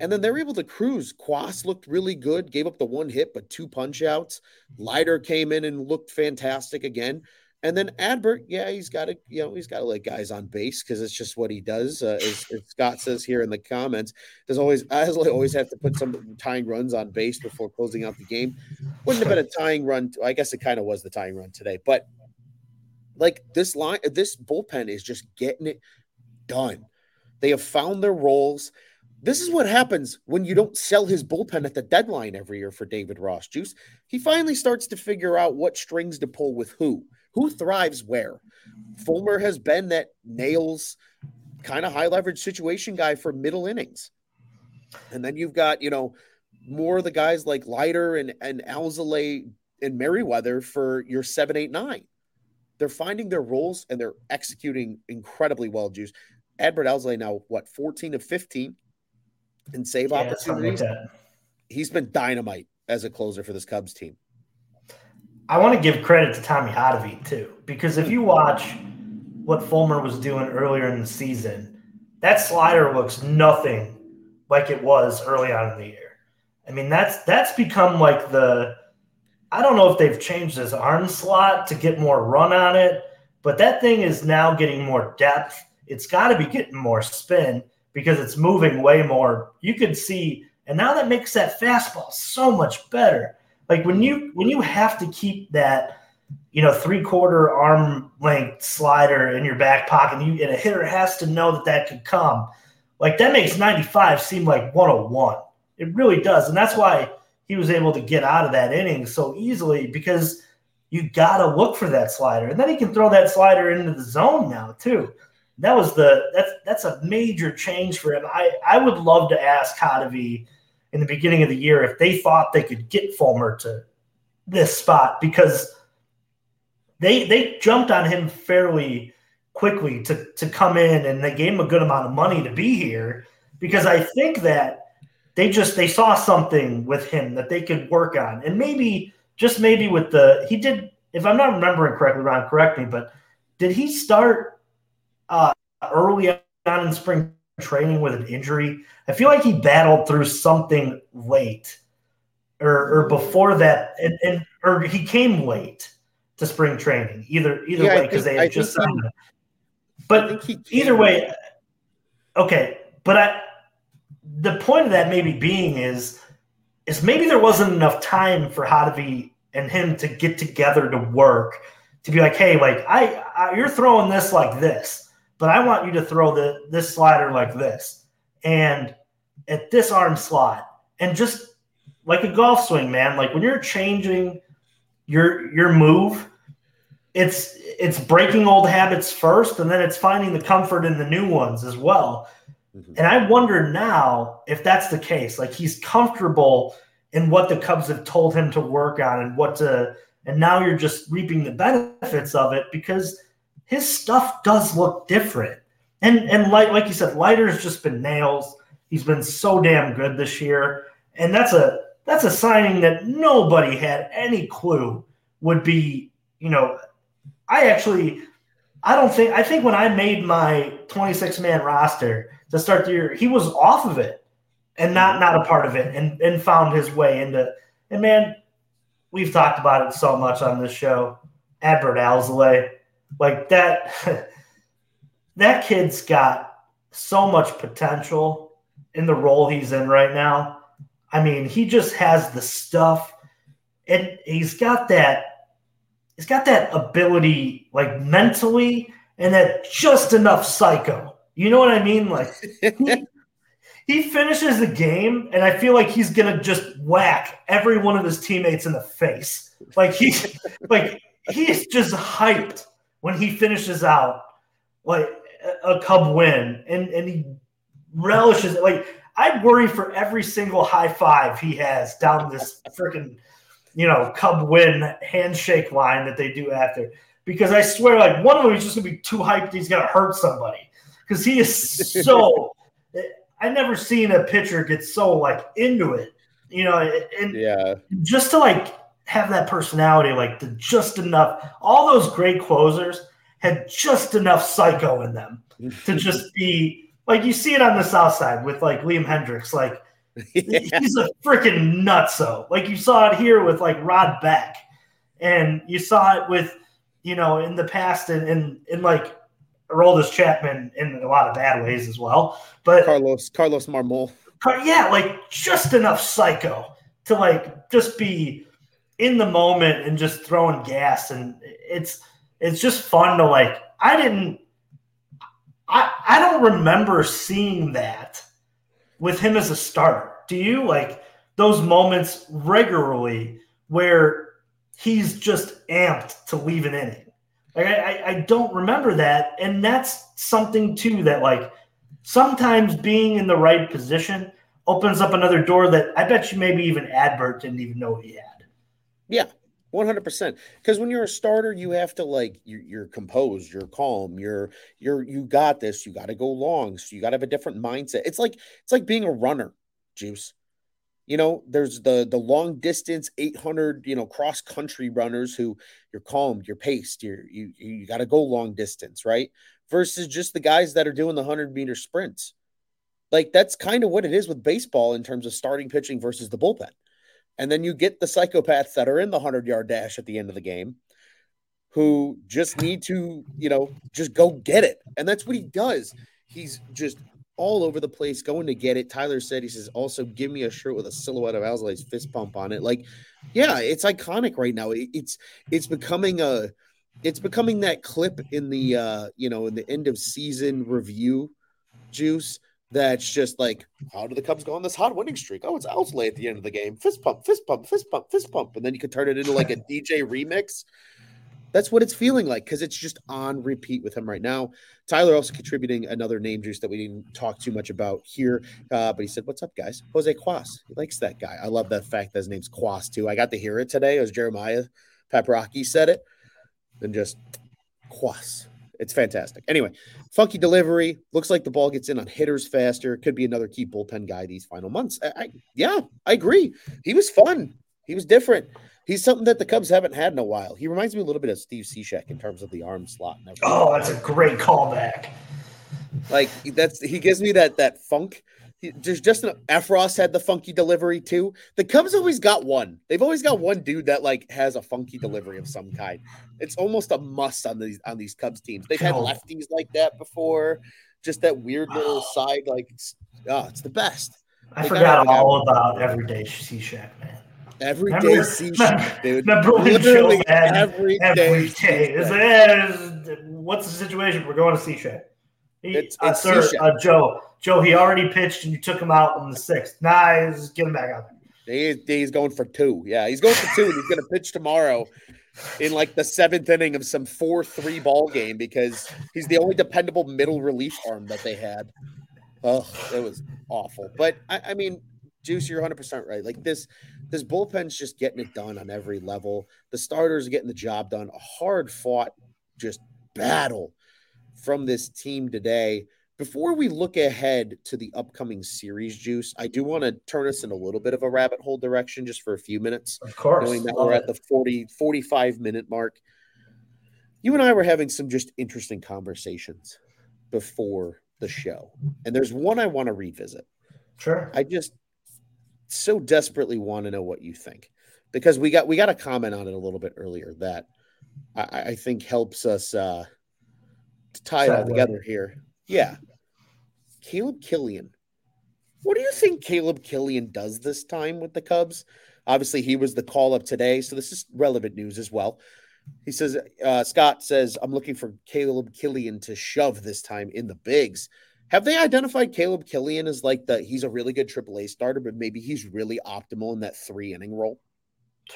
Speaker 1: and then they're able to cruise. Cuas looked really good, gave up the one hit, but two punch outs. Leiter came in and looked fantastic again. And then Adbert, yeah, he's got to, you know, he's got to let guys on base because it's just what he does. Uh, as, as, Scott says here in the comments, there's always, I always have to put some tying runs on base before closing out the game. Wouldn't have been a tying run. I guess it kind of was the tying run today, but like this line, this bullpen is just getting it done. They have found their roles. This is what happens when you don't sell his bullpen at the deadline every year for David Ross Juice. He finally starts to figure out what strings to pull with who, who thrives where. Fulmer has been that nails kind of high leverage situation guy for middle innings. And then you've got, you know, more of the guys like Leiter and, and Alzolay and Merryweather for your seven, eight, nine. They're finding their roles and they're executing incredibly well, Juice. Adbert Alzolay now, what, 14 of 15? and save yeah, opportunities. He's been dynamite as a closer for this Cubs team.
Speaker 2: I want to give credit to Tommy Hottovy too, because if you watch what Fulmer was doing earlier in the season, that slider looks nothing like it was early on in the year. I mean, that's that's become like the I don't know if they've changed his arm slot to get more run on it, but that thing is now getting more depth. It's got to be getting more spin because it's moving way more. You could see, and now that makes that fastball so much better. Like when you when you have to keep that, you know, three quarter arm length slider in your back pocket, and, you, and a hitter has to know that that could come. Like that makes 95 seem like 101. It really does, and that's why he was able to get out of that inning so easily because you got to look for that slider, and then he can throw that slider into the zone now too that was the that's that's a major change for him. I I would love to ask Hottovy in the beginning of the year if they thought they could get Fulmer to this spot because they they jumped on him fairly quickly to to come in and they gave him a good amount of money to be here because I think that they just they saw something with him that they could work on and maybe just maybe with the he did if I'm not remembering correctly Ron correct me but did he start uh, early on in spring training with an injury. I feel like he battled through something late or, or before that, and, and, or he came late to spring training. Either either yeah, way, because they had just signed him. But either way, okay. But I, the point of that maybe being is, is maybe there wasn't enough time for Hottovy and him to get together to work to be like, hey, like I, I you're throwing this like this but I want you to throw the this slider like this and at this arm slot and just like a golf swing, man. Like when you're changing your your move, it's it's breaking old habits first, and then it's finding the comfort in the new ones as well. Mm-hmm. And I wonder now if that's the case. Like he's comfortable in what the Cubs have told him to work on and what to, and now you're just reaping the benefits of it because his stuff does look different. And and like like you said, Leiter's just been nails. He's been so damn good this year, and that's a that's a signing that nobody had any clue would be. You know, I actually, I don't think I think when I made my 26 man roster to start the year, he was off of it and not not a part of it, and and found his way into. And man, we've talked about it so much on this show. Adbert Alzolay, like that. that kid's got so much potential in the role he's in right now. I mean, he just has the stuff and he's got that he's got that ability like mentally and that just enough psycho. You know what I mean? Like he, he finishes the game and I feel like he's to just whack every one of his teammates in the face. Like he's like he's just hyped when he finishes out. Like a Cub win, and and he relishes it. Like I worry for every single high five he has down this freaking, you know, Cub win handshake line that they do after. Because I swear, like one of them is just gonna be too hyped. He's gonna hurt somebody because he is so. I never seen a pitcher get so like into it, you know, and
Speaker 1: yeah,
Speaker 2: just to like have that personality, like the just enough. All those great closers had just enough psycho in them to just be like you see it on the south side with like Liam Hendriks. Like yeah. he's a freaking nutso. Like you saw it here with like Rod Beck, and you saw it with you know in the past and in, in, in like Aroldis Chapman in a lot of bad ways as well. But
Speaker 1: Carlos Carlos Marmol.
Speaker 2: Yeah, like just enough psycho to like just be in the moment and just throwing gas and it's it's just fun to like. I didn't. I I don't remember seeing that with him as a starter. Do you like those moments regularly where he's just amped to leave an inning? Like I, I don't remember that, and that's something too that like sometimes being in the right position opens up another door that I bet you maybe even Adbert didn't even know he had.
Speaker 1: Yeah, one hundred percent. Because when you're a starter, you have to like you're, you're composed, you're calm, you're you're you got this. You got to go long, so you got to have a different mindset. It's like it's like being a runner, Juice. You know, there's the the long distance, eight hundred, you know, cross country runners who you're calm, you're paced, you're you you got to go long distance, right? Versus just the guys that are doing the hundred meter sprints. Like that's kind of what it is with baseball in terms of starting pitching versus the bullpen. And then you get the psychopaths that are in the 100 yard dash at the end of the game who just need to, you know, just go get it. And that's what he does. He's just all over the place going to get it. Tyler said, he says, also give me a shirt with a silhouette of Alzolay's fist pump on it. Like, yeah, it's iconic right now. it's, it's becoming a, it's becoming that clip in the, uh, you know, in the end of season review juice that's just like, how do the Cubs go on this hot winning streak? Oh, it's Alzolay at the end of the game. Fist pump, fist pump, fist pump, fist pump. And then you could turn it into like a DJ remix. That's what it's feeling like because it's just on repeat with him right now. Tyler also contributing another name juice that we didn't talk too much about here. Uh, but he said, What's up, guys? Jose Cuas. He likes that guy. I love that fact that his name's Cuas, too. I got to hear it today It was Jeremiah Paprocki said it. And just Cuas. It's fantastic. Anyway, funky delivery. Looks like the ball gets in on hitters faster. Could be another key bullpen guy these final months. I, I, yeah, I agree. He was fun. He was different. He's something that the Cubs haven't had in a while. He reminds me a little bit of Steve Cishek in terms of the arm slot.
Speaker 2: oh, that's a great callback.
Speaker 1: Like that's he gives me that that funk there's just an Effross had the funky delivery too. The Cubs always got one. They've always got one dude that like has a funky delivery of some kind. It's almost a must on these on these Cubs teams. They've had lefties like that before. Just that weird little side, like oh, it's the best.
Speaker 2: I forgot all about everyday Cishek, man.
Speaker 1: Every remember, day Cishek, dude.
Speaker 2: Remember Literally every, every day. Is it, what's the situation? We're going to Cishek. It's, uh, it's sir, uh, Joe Joe, he already pitched and you took him out in the sixth. Nice, get him back out
Speaker 1: there. He, he's going for two. Yeah, he's going for two, and he's going to pitch tomorrow in like the seventh inning of some four-three ball game because he's the only dependable middle relief arm that they had. Oh, it was awful. But I, I mean, Juice, you're 100 percent right. Like this, this bullpen's just getting it done on every level. The starters are getting the job done. A hard fought, just battle from this team today. Before we look ahead to the upcoming series, Juice, I do want to turn us in a little bit of a rabbit hole direction just for a few minutes.
Speaker 2: Of course.
Speaker 1: Knowing that we're it. at the 40, 45 minute mark. You and I were having some just interesting conversations before the show. And there's one I want to revisit.
Speaker 2: Sure.
Speaker 1: I just so desperately want to know what you think because we got we got a comment on it a little bit earlier that I, I think helps us uh, to tie it all together here. Yeah, Caleb Killian. What do you think Caleb Killian does this time with the Cubs? Obviously, he was the call up today, so this is relevant news as well. He says, uh, Scott says, I'm looking for Caleb Killian to shove this time in the bigs. Have they identified Caleb Killian as like the he's a really good AAA starter, but maybe he's really optimal in that three inning role?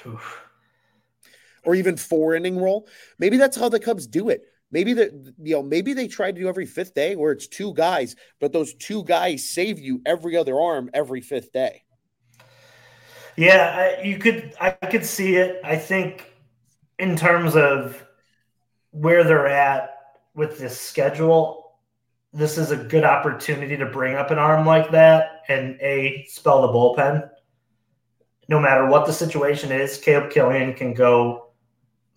Speaker 1: Oof. Or even four inning role. Maybe that's how the Cubs do it. Maybe the you know maybe they try to do every fifth day where it's two guys, but those two guys save you every other arm every fifth day.
Speaker 2: Yeah, I, you could I could see it. I think in terms of where they're at with this schedule, this is a good opportunity to bring up an arm like that and a spell the bullpen. No matter what the situation is, Caleb Killian can go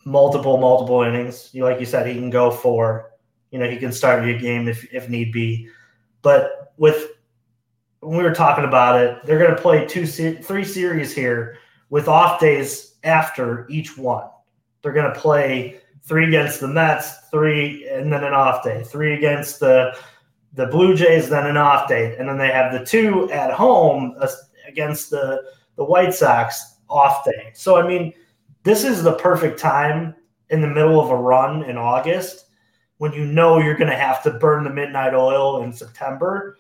Speaker 2: multiple, multiple innings. You like you said, he can go for, you know, he can start your game if if need be. But with when we were talking about it, they're going to play two, three series here with off days after each one. They're going to play three against the Mets, three, and then an off day, three against the the Blue Jays, then an off day, and then they have the two at home against the the White Sox off day. So I mean, this is the perfect time in the middle of a run in August when you know you're going to have to burn the midnight oil in September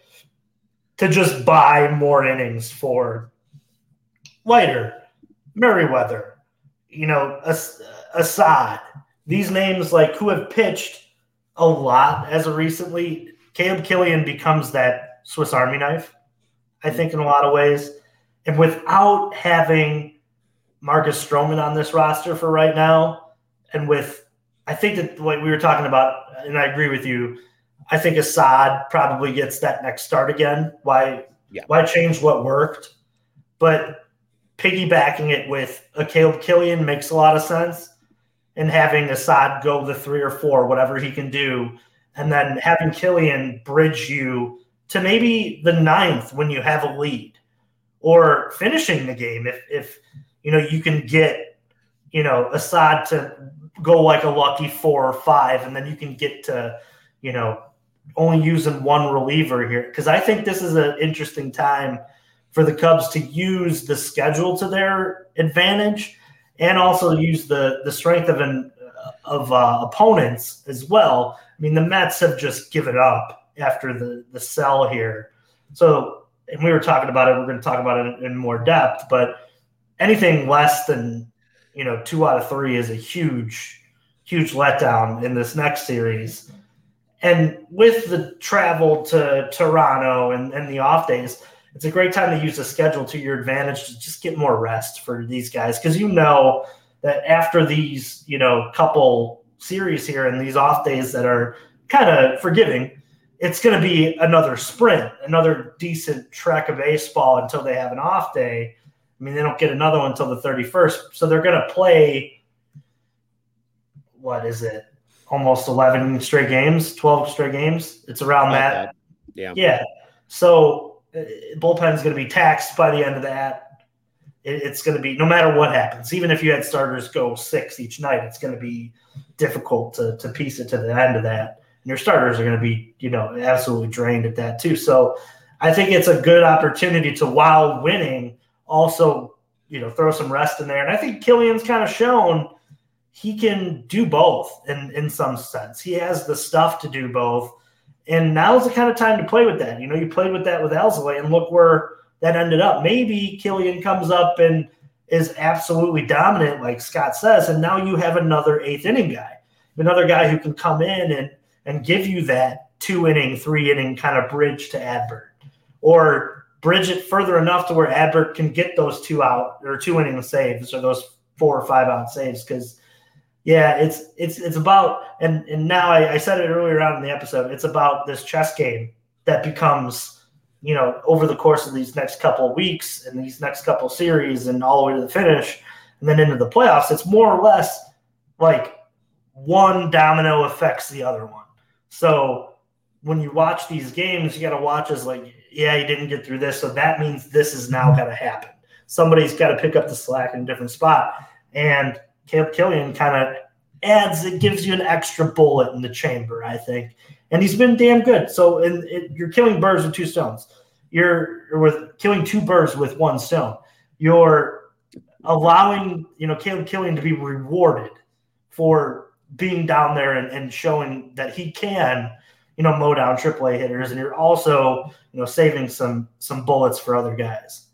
Speaker 2: to just buy more innings for Leiter, Merryweather, you know, Assad, these names like who have pitched a lot as of recently. Caleb Killian becomes that Swiss Army knife, I think, in a lot of ways. And without having Marcus Stroman on this roster for right now, and with, I think that what we were talking about, and I agree with you, I think Assad probably gets that next start again. Why? Yeah. Why change what worked? But piggybacking it with a Caleb Killian makes a lot of sense and having Assad go the three or four, whatever he can do, and then having Killian bridge you to maybe the ninth when you have a lead, or finishing the game if if you know you can get you know Assad to go like a lucky four or five, and then you can get to you know only using one reliever here because I think this is an interesting time for the Cubs to use the schedule to their advantage and also use the the strength of an of uh, opponents as well. I mean, the Mets have just given up after the the sell here. So, and we were talking about it. We're going to talk about it in, in more depth, but anything less than you know two out of three is a huge, huge letdown in this next series. And with the travel to Toronto and, and the off days, it's a great time to use the schedule to your advantage to just get more rest for these guys because you know that after these you know couple series here and these off days that are kind of forgiving it's going to be another sprint another decent track of baseball until they have an off day i mean they don't get another one until the 31st so they're going to play what is it almost 11 straight games 12 straight games it's around that. that
Speaker 1: yeah
Speaker 2: yeah so uh, bullpen's going to be taxed by the end of that. it's going to be no matter what happens. Even if you had starters go six each night, it's going to be difficult to to piece it to the end of that. And your starters are going to be you know absolutely drained at that too. So I think it's a good opportunity to while winning also you know throw some rest in there. And I think Killian's kind of shown he can do both in in some sense. He has the stuff to do both and now's the kind of time to play with that. You know, you played with that with Alzolay, and look where that ended up. Maybe Killian comes up and is absolutely dominant, like Scott says, and now you have another eighth inning guy, another guy who can come in and and give you that two inning, three inning kind of bridge to Adbert, or bridge it further enough to where Adbert can get those two out or two inning saves or those four or five out saves. Because yeah, it's it's it's about and and now I, I said it earlier on in the episode. It's about this chess game that becomes you know over the course of these next couple weeks and these next couple series and all the way to the finish and then into the playoffs. It's more or less like one domino affects the other one. So when you watch these games, you got to watch as like, yeah, you didn't get through this, so that means this is now got to happen. Somebody's got to pick up the slack in a different spot, and Caleb Killian kind of adds it gives you an extra bullet in the chamber, I think, and he's been damn good. So, in, it, you're killing birds with two stones. You're, you're with killing two birds with one stone. You're allowing you know Caleb Killian to be rewarded for being down there and, and showing that he can, you know, mow down AAA hitters, and you're also, you know, saving some some bullets for other guys.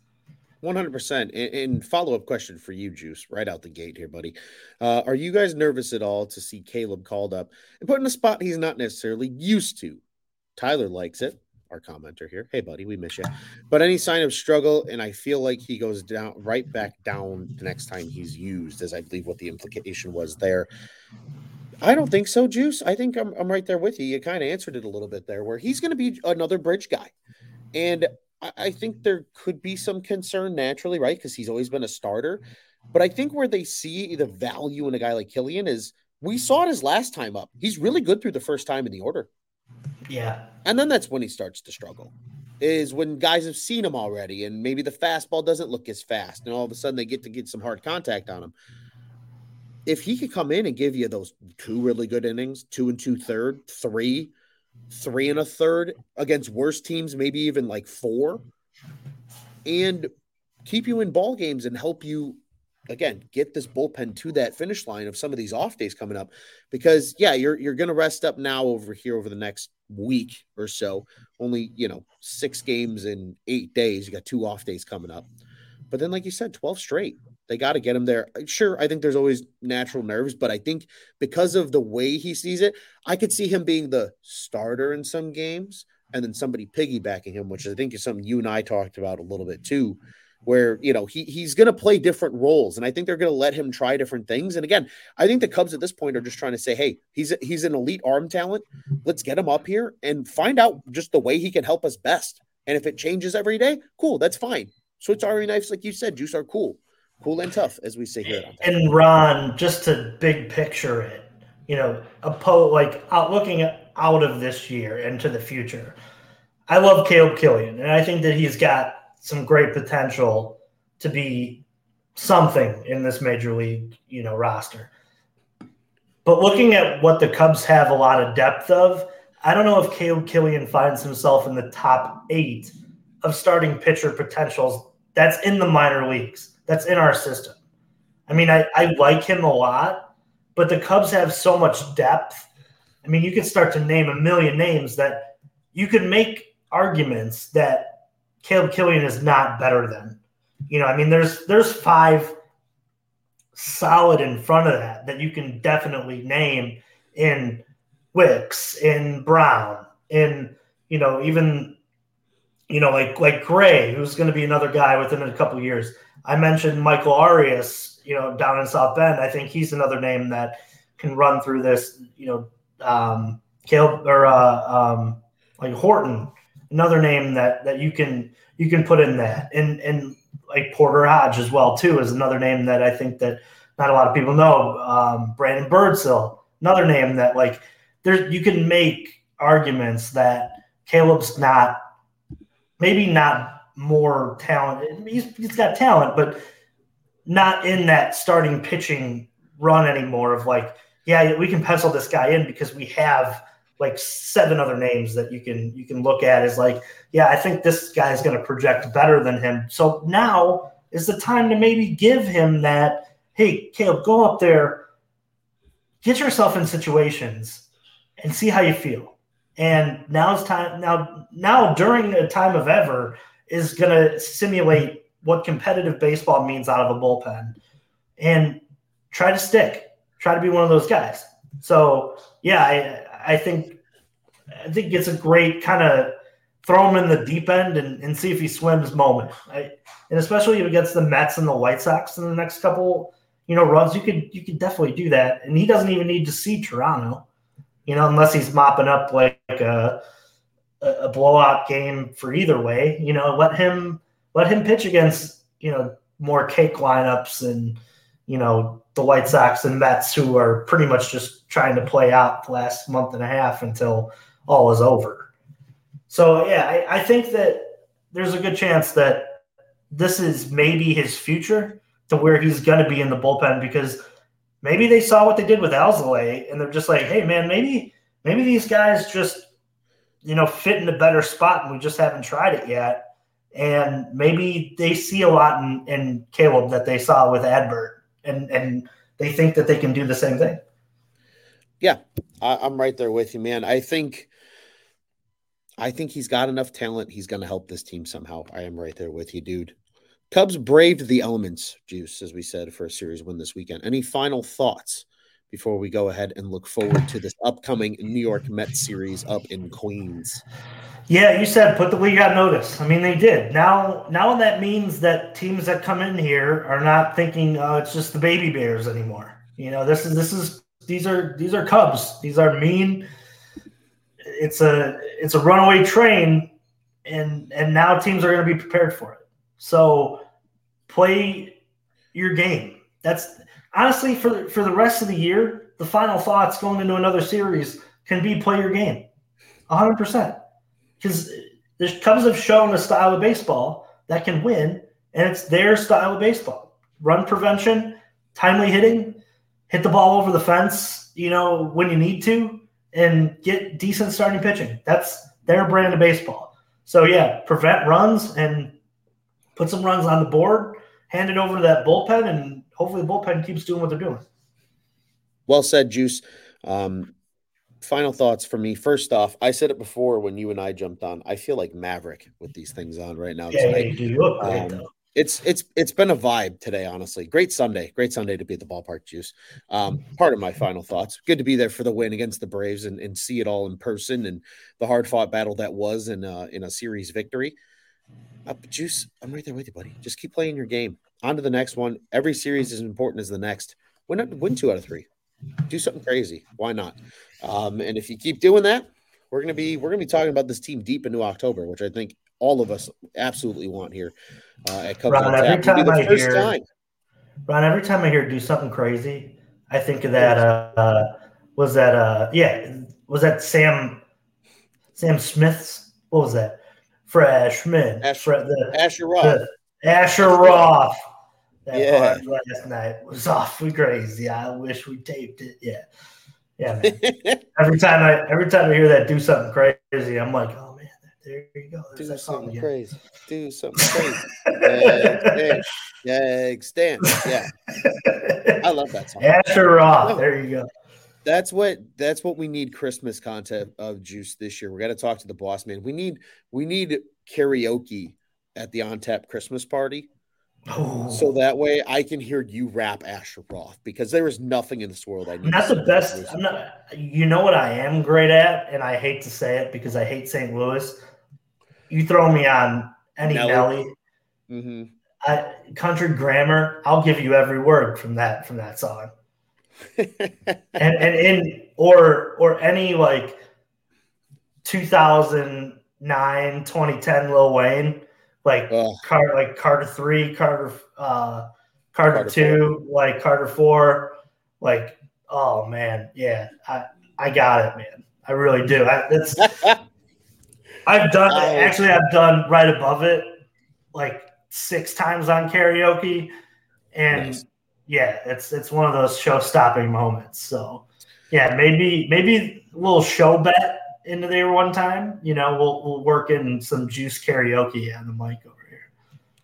Speaker 1: One hundred percent. And follow up question for you, Juice, right out the gate here, buddy. Uh, are you guys nervous at all to see Caleb called up and put in a spot he's not necessarily used to? Tyler likes it our commenter here. Hey, buddy, we miss you. But any sign of struggle, and I feel like he goes down right back down the next time he's used, as I believe what the implication was there. I don't think so, Juice. I think I'm, I'm right there with you. You kind of answered it a little bit there, where he's going to be another bridge guy. And I, I think there could be some concern naturally, right? Because he's always been a starter. But I think where they see the value in a guy like Killian is we saw it his last time up. He's really good through the first time in the order.
Speaker 2: Yeah.
Speaker 1: And then that's when he starts to struggle. Is when guys have seen him already, and maybe the fastball doesn't look as fast, and all of a sudden they get to get some hard contact on him. If he could come in and give you those two really good innings, two and two third, three, three and a third against worse teams, maybe even like four, and keep you in ball games and help you again get this bullpen to that finish line of some of these off days coming up. Because yeah you're you're to rest up now over here over the next week or so. Only you know six games in 8 days. You got two off days coming up. But then like you said 12 straight they got to get him there. Sure i think there's always natural nerves but i think because of the way he sees it i could see him being the starter in some games and then somebody piggybacking him which i think is something you and i talked about a little bit too where you know he he's going to play different roles and i think they're going to let him try different things. And again i think the cubs at this point are just trying to say hey he's he's an elite arm talent. Let's get him up here and find out just the way he can help us best. And if it changes every day cool that's fine. Switch army knives like you said juice are cool cool and tough as we say here
Speaker 2: and ron just to big picture it you know a po like out looking out of this year into the future i love caleb killian and i think that he's got some great potential to be something in this major league, you know, roster. But looking at what the Cubs have a lot of depth of, I don't know if Caleb Killian finds himself in the top eight of starting pitcher potentials. That's in the minor leagues. That's in our system. I mean, I, I like him a lot, but the Cubs have so much depth. I mean, you could start to name a million names that you could make arguments that Caleb Killian is not better than. You know, I mean, there's there's five solid in front of that that you can definitely name in Wicks, in Brown, in you know even you know like like Gray, who's going to be another guy within a couple years. I mentioned Michael Arias, you know, down in South Bend. I think he's another name that can run through this. You know, um, Caleb or uh, um, like Horton another name that that you can you can put in that and and like Porter Hodge as well too is another name that I think that not a lot of people know. Um, Brandon Birdsell, another name that like there you can make arguments that Caleb's not maybe not more talent. He's, he's got talent, but not in that starting pitching run anymore. Of like, yeah, we can pencil this guy in because we have like seven other names that you can you can look at is like, yeah, I think this guy is going to project better than him. So now is the time to maybe give him that. Hey, Caleb, go up there, get yourself in situations, and see how you feel. And now it's time. Now, now during a time of ever is going to simulate what competitive baseball means out of a bullpen, and try to stick. Try to be one of those guys. So yeah, I, I think I think it's a great kind of throw him in the deep end and, and see if he swims moment. I, and especially against the Mets and the White Sox in the next couple, you know, runs, you could you could definitely do that. And he doesn't even need to see Toronto, you know, unless he's mopping up like a a blowout game for either way. You know, let him let him pitch against you know more cake lineups and you know the White Sox and Mets who are pretty much just trying to play out the last month and a half until all is over. So yeah, I, I think that there's a good chance that this is maybe his future to where he's going to be in the bullpen because maybe they saw what they did with Alzolay and they're just like, hey man, maybe maybe these guys just you know fit in a better spot and we just haven't tried it yet. And maybe they see a lot in, in Caleb that they saw with Adbert and and they think that they can do the same thing.
Speaker 1: Yeah, I, am right there with you, man. I think, I think he's got enough talent. He's going to help this team somehow. I am right there with you, dude. Cubs braved the elements, Juice, as we said, for a series win this weekend. Any final thoughts before we go ahead and look forward to this upcoming New York Mets series up in Queens?
Speaker 2: Yeah, you said put the league on notice. I mean, they did. Now, now that means that teams that come in here are not thinking, "Oh, it's just the baby bears" anymore. You know, this is this is these are these are Cubs. These are mean. It's a it's a runaway train, and and now teams are going to be prepared for it. So play your game. That's honestly for for the rest of the year. The final thoughts going into another series can be play your game, hundred percent because the Cubs have shown a style of baseball that can win, and it's their style of baseball: run prevention, timely hitting, hit the ball over the fence, you know, when you need to, and get decent starting pitching. That's their brand of baseball. So yeah, prevent runs and put some runs on the board, hand it over to that bullpen, and hopefully the bullpen keeps doing what they're doing.
Speaker 1: Well said, Juice. Um, final thoughts for me. First off, I said it before when you and I jumped on. I feel like Maverick with these things on right now.
Speaker 2: Yeah, tonight. you look great um, though.
Speaker 1: It's it's it's been a vibe today, honestly. Great Sunday, great Sunday to be at the ballpark. Juice. Um, part of my final thoughts. Good to be there for the win against the Braves and, and see it all in person and the hard fought battle that was in a, in a series victory. Uh, Juice, I'm right there with you, buddy. Just keep playing your game. On to the next one. Every series is important as the next. Win win two out of three. Do something crazy. Why not? Um, and if you keep doing that, we're gonna be we're gonna be talking about this team deep into October, which I think all of us absolutely want here uh, at Cubs
Speaker 2: Ron, every time I hear, time. Ron, every time I hear do something crazy, I think of that. Uh, uh, was that uh, yeah? Was that Sam Sam Smith's? What was that? Freshman.
Speaker 1: Asher,
Speaker 2: Fre-
Speaker 1: the, Asher Roth.
Speaker 2: The, Asher Roth. That yeah. part last night was awfully crazy. I wish we taped it. Yeah. Yeah, man. every time I every time I hear that do something crazy, I'm like, oh man, there you go.
Speaker 1: There's do something crazy. Do something crazy. yeah, yeah, stand. Yeah. I love that song.
Speaker 2: Asher Roth. There you go.
Speaker 1: That's what that's what we need Christmas content of juice this year. We got to talk to the boss man. We need we need karaoke at the on tap Christmas party. Oh. So that way I can hear you rap Asher Roth because there is nothing in this world I need.
Speaker 2: That's the best. I'm not. You know what I am great at, and I hate to say it because I hate St. Louis. You throw me on any Nelly, Nelly mm-hmm. I, country grammar, I'll give you every word from that from that song. and and in or or any like 2009 2010 Lil Wayne like Ugh. Carter, like Carter three, Carter, uh, Carter, Carter two, four. like Carter four, like oh man, yeah, I I got it, man. I really do. I, it's I've done actually I've done right above it like six times on karaoke, and nice. Yeah, it's it's one of those show stopping moments. So yeah, maybe maybe a little show bet into there one time, you know, we'll we'll work in some juice karaoke on the mic over here.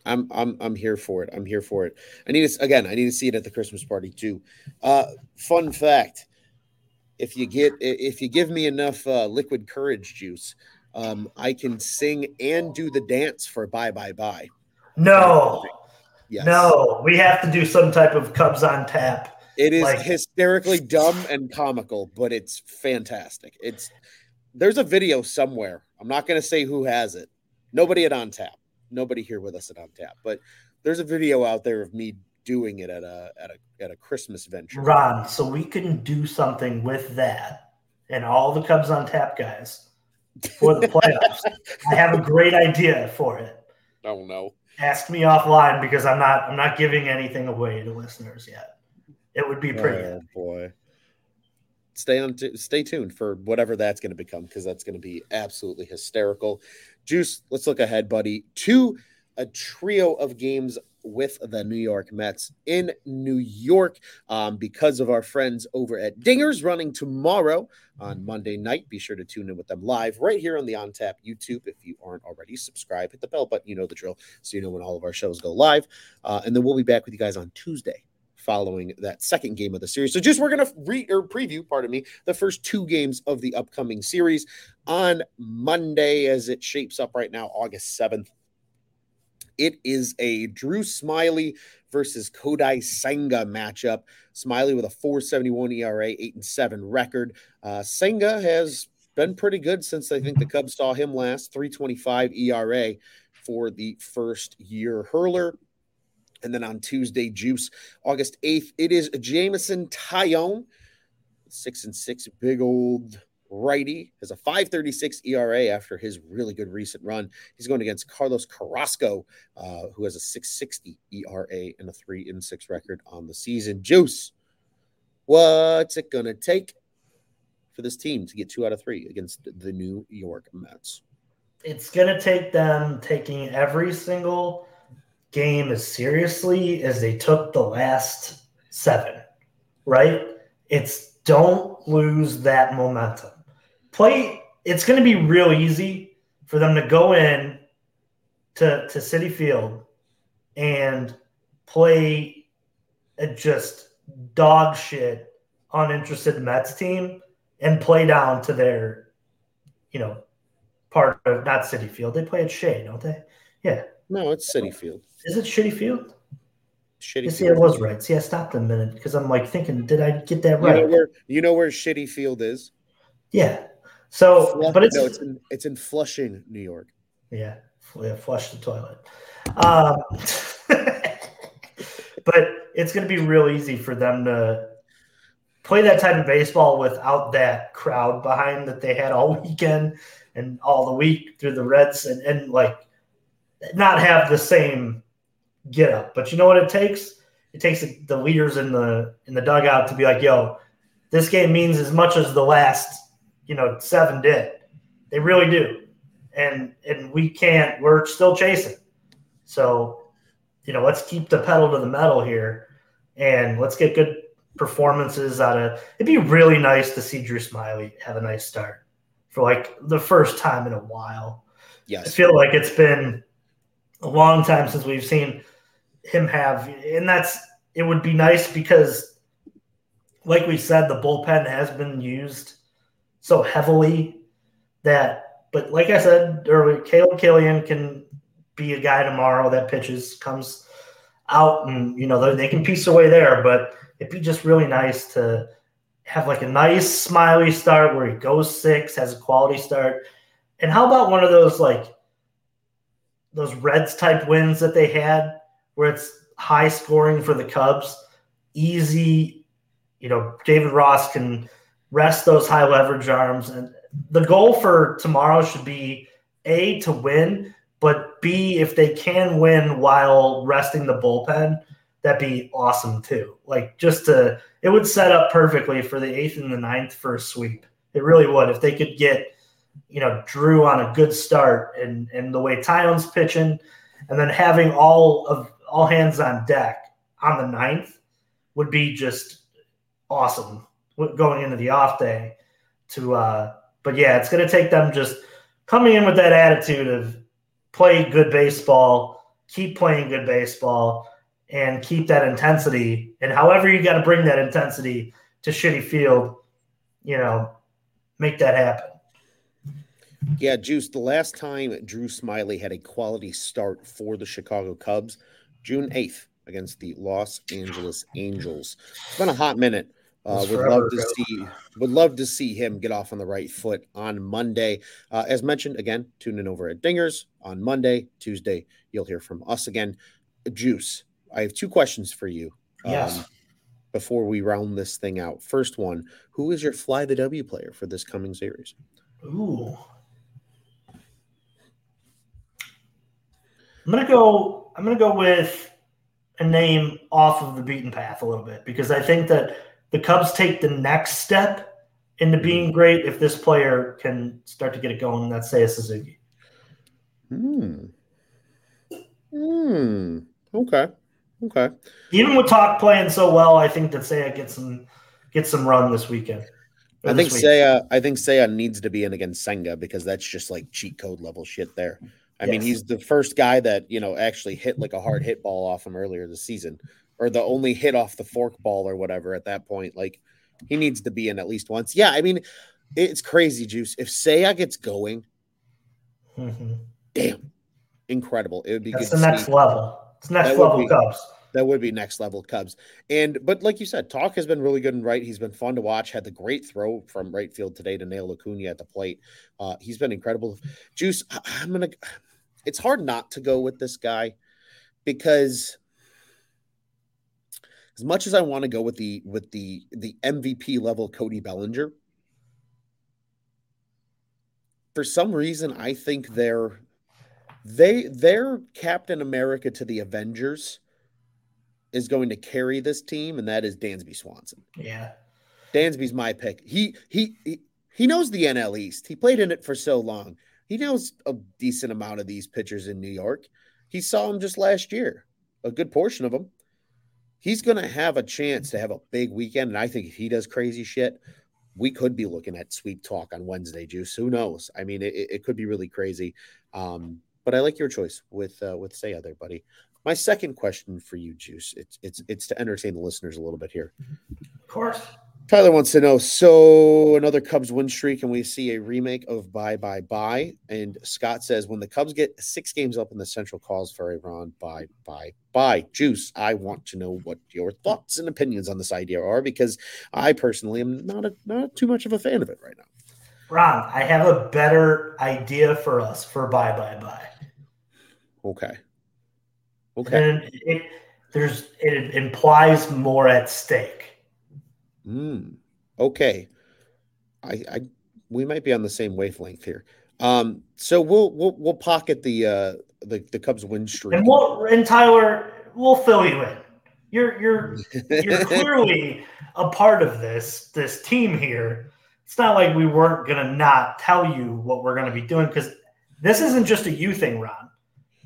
Speaker 1: I'm I'm I'm here for it. I'm here for it. I need to again. I need to see it at the Christmas party too. Uh, fun fact: if you get if you give me enough uh, liquid courage juice, um, I can sing and do the dance for "Bye Bye Bye."
Speaker 2: No, yes. no, we have to do some type of Cubs on tap.
Speaker 1: It is like, hysterically dumb and comical, but it's fantastic. It's there's a video somewhere. I'm not going to say who has it. Nobody at On Tap. Nobody here with us at On Tap, but there's a video out there of me doing it at a at a at a Christmas venture.
Speaker 2: Ron, so we can do something with that and all the Cubs on Tap guys for the playoffs. I have a great idea for it.
Speaker 1: Oh no.
Speaker 2: Ask me offline because I'm not I'm not giving anything away to listeners yet. It would be pretty.
Speaker 1: Oh boy. Stay on t- stay tuned for whatever that's going to become because that's going to be absolutely hysterical. Juice, let's look ahead, buddy, to a trio of games with the New York Mets in New York um, because of our friends over at Dingers running tomorrow on Monday night. Be sure to tune in with them live right here on the On Tap YouTube. If you aren't already, subscribe, hit the bell button. You know the drill, so you know when all of our shows go live. Uh, and then we'll be back with you guys on Tuesday following that second game of the series. So just we're going to re or preview, pardon me, the first two games of the upcoming series on Monday as it shapes up right now, August 7th. It is a Drew Smyly versus Kodai Senga matchup. Smyly with a 471 ERA, 8 and 7 record. Uh, Senga has been pretty good since I think the Cubs saw him last, 325 ERA for the first year hurler. And then on Tuesday, Juice, August 8th, it is Jameson Taillon, six and six, big old righty, has a 536 ERA after his really good recent run. He's going against Carlos Carrasco, uh, who has a 660 ERA and a three and six record on the season. Juice, what's it going to take for this team to get two out of three against the New York Mets?
Speaker 2: It's going to take them taking every single game as seriously as they took the last seven, right? It's don't lose that momentum. Play, it's going to be real easy for them to go in to, to Citi Field and play a just dog shit, uninterested Mets team and play down to their, you know, part of not Citi Field. They play at Shea, don't they? Yeah.
Speaker 1: No, it's Citi Field.
Speaker 2: Is it Shitty Field?
Speaker 1: Shitty.
Speaker 2: Yeah, see, I was right. See, I stopped a minute because I'm like thinking, did I get that right?
Speaker 1: You know where, you know where Shitty Field is?
Speaker 2: Yeah. So, but it's
Speaker 1: no, it's in it's in Flushing, New York.
Speaker 2: Yeah, yeah flush the toilet. Um, but it's going to be real easy for them to play that type of baseball without that crowd behind that they had all weekend and all the week through the Reds and, and like not have the same get up. But you know what it takes? It takes the leaders in the in the dugout to be like, "Yo, this game means as much as the last, you know, seven did. They really do." And and we can't. We're still chasing. So, you know, let's keep the pedal to the metal here, and let's get good performances out of. It'd be really nice to see Drew Smyly have a nice start for like the first time in a while.
Speaker 1: Yes,
Speaker 2: I feel like it's been a long time since we've seen him have, and that's it would be nice because, like we said, the bullpen has been used so heavily that. But like I said earlier, Caleb Killian can be a guy tomorrow that pitches, comes out, and you know they can piece away there. But it'd be just really nice to have like a nice smiley start where he goes six, has a quality start. And how about one of those like those Reds type wins that they had, where it's high scoring for the Cubs, easy. You know, David Ross can rest those high leverage arms, and the goal for tomorrow should be a to win, but b if they can win while resting the bullpen, that'd be awesome too. Like just to, it would set up perfectly for the eighth and the ninth for a sweep. It really would if they could get you know, Drew on a good start and and the way Taillon's pitching, and then having all of all hands on deck on the ninth would be just awesome going into the off day. To uh, but yeah, it's going to take them just coming in with that attitude of play good baseball, keep playing good baseball, and keep that intensity. And however you got to bring that intensity to shitty field, you know, make that happen.
Speaker 1: Yeah, Juice, the last time Drew Smyly had a quality start for the Chicago Cubs, June 8th against the Los Angeles Angels. It's been a hot minute Uh, would love to see would love to see him get off on the right foot on Monday. Uh, as mentioned, again, tune in over at Dingers on Monday, Tuesday. You'll hear from us again. Juice, I have two questions for you.
Speaker 2: Yes.
Speaker 1: Um, before we round this thing out, first one: Who is your fly the W player for this coming series?
Speaker 2: Ooh. I'm gonna go. I'm gonna go with a name off of the beaten path a little bit because I think that the Cubs take the next step into
Speaker 1: Mm-hmm.
Speaker 2: being great if this player can start to get it going. That's Seiya Suzuki.
Speaker 1: Hmm. Hmm. Okay. Okay.
Speaker 2: Even with Tauch playing so well, I think that Seiya gets some gets some run this weekend.
Speaker 1: I think
Speaker 2: week.
Speaker 1: Seiya, I think Seiya needs to be in against Senga because that's just like cheat code level shit there. I mean, he's the first guy that you know actually hit like a hard hit ball off him earlier this season, or the only hit off the fork ball or whatever at that point. Like he needs to be in at least once. Yeah, I mean, it's crazy, Juice. If Seiya gets going,
Speaker 2: Mhm.
Speaker 1: damn, incredible. It would be
Speaker 2: That's the next
Speaker 1: see.
Speaker 2: level. It's next
Speaker 1: That
Speaker 2: level
Speaker 1: be-
Speaker 2: Cubs.
Speaker 1: That would be next level Cubs. And but like you said, Tauch has been really good and right. He's been fun to watch. Had the great throw from right field today to nail Acuna at the plate. Uh, he's been incredible. Juice, I- I'm gonna. It's hard not to go with this guy because as much as I want to go with the with the the MVP level Cody Bellinger, for some reason I think they're they their Captain America to the Avengers is going to carry this team, and that is Dansby Swanson.
Speaker 2: Yeah.
Speaker 1: Dansby's my pick. He he he, he knows the NL East. He played in it for so long. He knows a decent amount of these pitchers in New York. He saw them just last year, a good portion of them. He's going to have a chance to have a big weekend, and I think if he does crazy shit, we could be looking at sweep talk on Wednesday, Juice. Who knows? I mean, it, it could be really crazy. Um, but I like your choice with uh, with say other buddy. My second question for you, Juice. It's it's it's to entertain the listeners a little bit here.
Speaker 2: Of course.
Speaker 1: Tyler wants to know. So another Cubs win streak, and we see a remake of Bye Bye Bye. And Scott says when the Cubs get six games up in the Central, calls for a. Bye Bye Bye. Juice. I want to know what your thoughts and opinions on this idea are because I personally am not a not too much of a fan of it right now.
Speaker 2: Ron, I have a better idea for us for bye bye bye.
Speaker 1: Okay. Okay.
Speaker 2: And it there's it implies more at stake.
Speaker 1: Mm, okay. I, I we might be on the same wavelength here. Um, so we'll we'll we'll pocket the uh the, the Cubs win streak.
Speaker 2: And we'll and Tyler, we'll fill you in. You're you're you're clearly a part of this this team here. It's not like we weren't gonna not tell you what we're gonna be doing because this isn't just a you thing, Ron.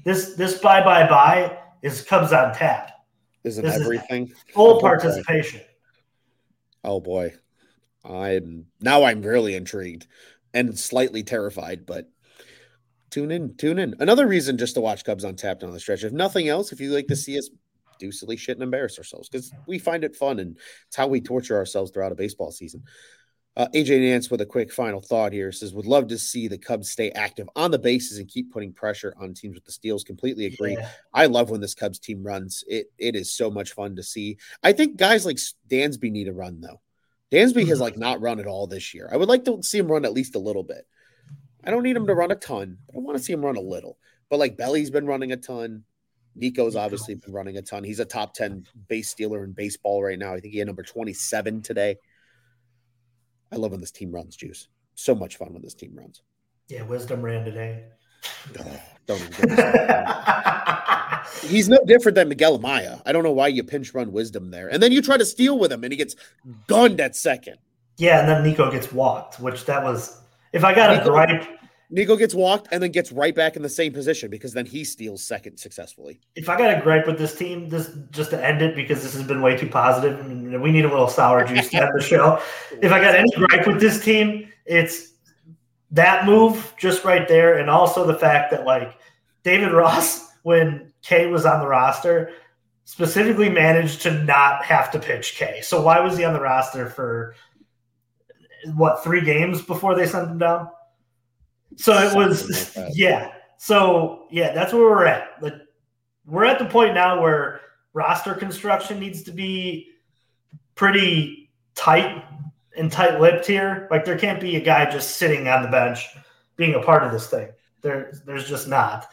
Speaker 2: This this bye bye bye is Cubs on tap.
Speaker 1: Isn't
Speaker 2: this is
Speaker 1: everything
Speaker 2: Full
Speaker 1: Okay.
Speaker 2: participation.
Speaker 1: Oh boy. I'm now I'm really intrigued and slightly terrified, but tune in, tune in. Another reason just to watch Cubs untapped on the stretch. If nothing else, if you like to see us do silly shit and embarrass ourselves, because we find it fun and it's how we torture ourselves throughout a baseball season. Uh, AJ Nance with a quick final thought here says, Would love to see the Cubs stay active on the bases and keep putting pressure on teams with the steals. Completely agree.
Speaker 2: Yeah.
Speaker 1: I love when this Cubs team runs. It it is so much fun to see. I think guys like Dansby need a run though. Dansby has
Speaker 2: Mhm.
Speaker 1: like not run at all this year. I would like to see him run at least a little bit. I don't need him to run a ton, but I want to see him run a little. But like Belly's been running a ton. Nico's obviously been running a ton. He's a top 10 base stealer in baseball right now. I think he had number 27 today. I love when this team runs, Juice. So much fun when this team runs.
Speaker 2: Yeah, wisdom ran today.
Speaker 1: Ugh, don't even get me started. He's no different than Miguel Amaya. I don't know why you pinch run wisdom there. And then you try to steal with him and he gets gunned at second.
Speaker 2: yeah, and then Nico gets walked, which that was if I got a gripe,
Speaker 1: Nico gets walked and then gets right back in the same position because then he steals second successfully.
Speaker 2: if I got a gripe with this team, this just to end it because this has been way too positive and we need a little sour juice to end the show. If I got any gripe with this team, it's that move just right there, and also the fact that like David Ross, when Kay was on the roster, specifically managed to not have to pitch Kay. So why was he on the roster for what three games before they sent him down? So it was
Speaker 1: like
Speaker 2: yeah. So yeah, that's where we're at. Like we're at the point now where roster construction needs to be pretty tight and tight lipped here. Like there can't be a guy just sitting on the bench being a part of this thing. There, there's just not.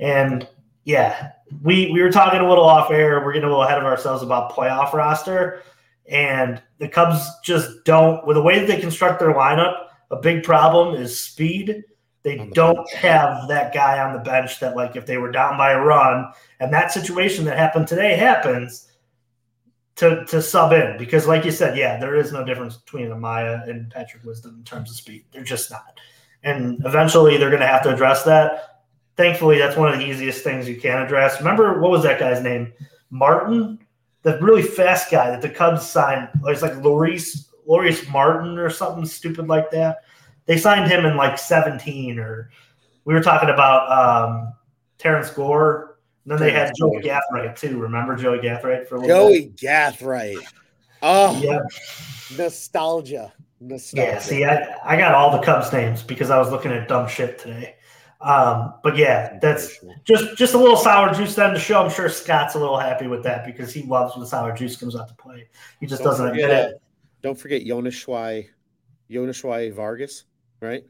Speaker 2: And yeah, we we were talking a little off air. We're getting a little ahead of ourselves about playoff roster, and the Cubs just don't. With the way that they construct their lineup, a big problem is speed. They the don't bench. have that guy on the bench that, like, if they were down by a run, and that situation that happened today happens, to to sub in because, like you said, yeah, there is no difference between Amaya and Patrick Wisdom in terms of speed. They're just not, and eventually they're going to have to address that. Thankfully, that's one of the easiest things you can address. Remember what was that guy's name? Martin, the really fast guy that the Cubs signed. It's like Loris Loris Martin or something stupid like that. They signed him in like 17 or we were talking about um, Terrence Gore And then they had Joey Gathright too. Remember Joey Gathright for a
Speaker 1: little Joey bit? Gathright. Oh, yeah. Nostalgia. Nostalgia.
Speaker 2: Yeah. See, I, I got all the Cubs names because I was looking at dumb shit today. Um, but yeah, that's just just a little sour juice then to show. I'm sure Scott's a little happy with that because he loves when sour juice comes out to play. He just don't doesn't forget, admit it.
Speaker 1: Don't forget Yoshua, Yoshua Vargas, right?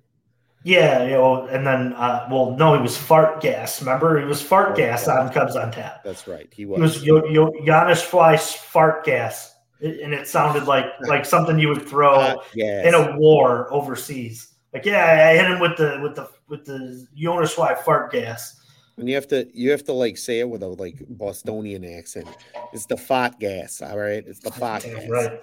Speaker 2: Yeah, you know, and then uh, well, no, he was fart gas. Remember, he was fart, gas, on Cubs on tap.
Speaker 1: That's right. He was.
Speaker 2: He was Yo, Yo, Fleiss fart gas, and it sounded like like something you would throw in a war overseas. Like, yeah, I hit him with the with the with the Jonas Fly fart gas.
Speaker 1: And you have to you have to like say it with a like Bostonian accent. It's the fart gas, all right. It's the fart gas. Right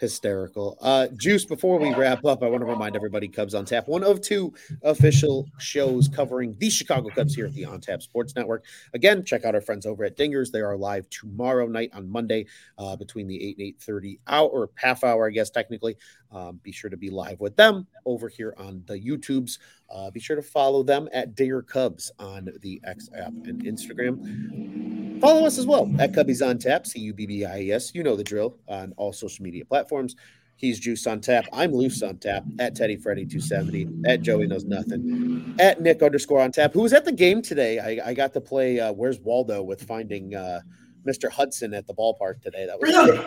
Speaker 1: hysterical. Uh, Juice, before we wrap up, I want to remind everybody Cubs on Tap, one of two official shows covering the Chicago Cubs here at the On Tap Sports Network. Again, check out our friends over at Dingers. They are live tomorrow night on Monday uh, between the 8 and 8 30 hour or half hour, I guess, technically. Um, be sure to be live with them over here on the YouTubes. Uh, be sure to follow them at Dinger Cubs on the X app and Instagram. Follow us as well at Cubbies on Tap, C U B B I E S. You know the drill on all social media platforms. He's Juice on Tap. I'm Luce on Tap at Teddy Freddy 270 at Joey Knows Nothing at Nick underscore on Tap. Who was at the game today? I, I got to play uh, Where's Waldo with finding uh, Mr. Hudson at the ballpark today. That was really?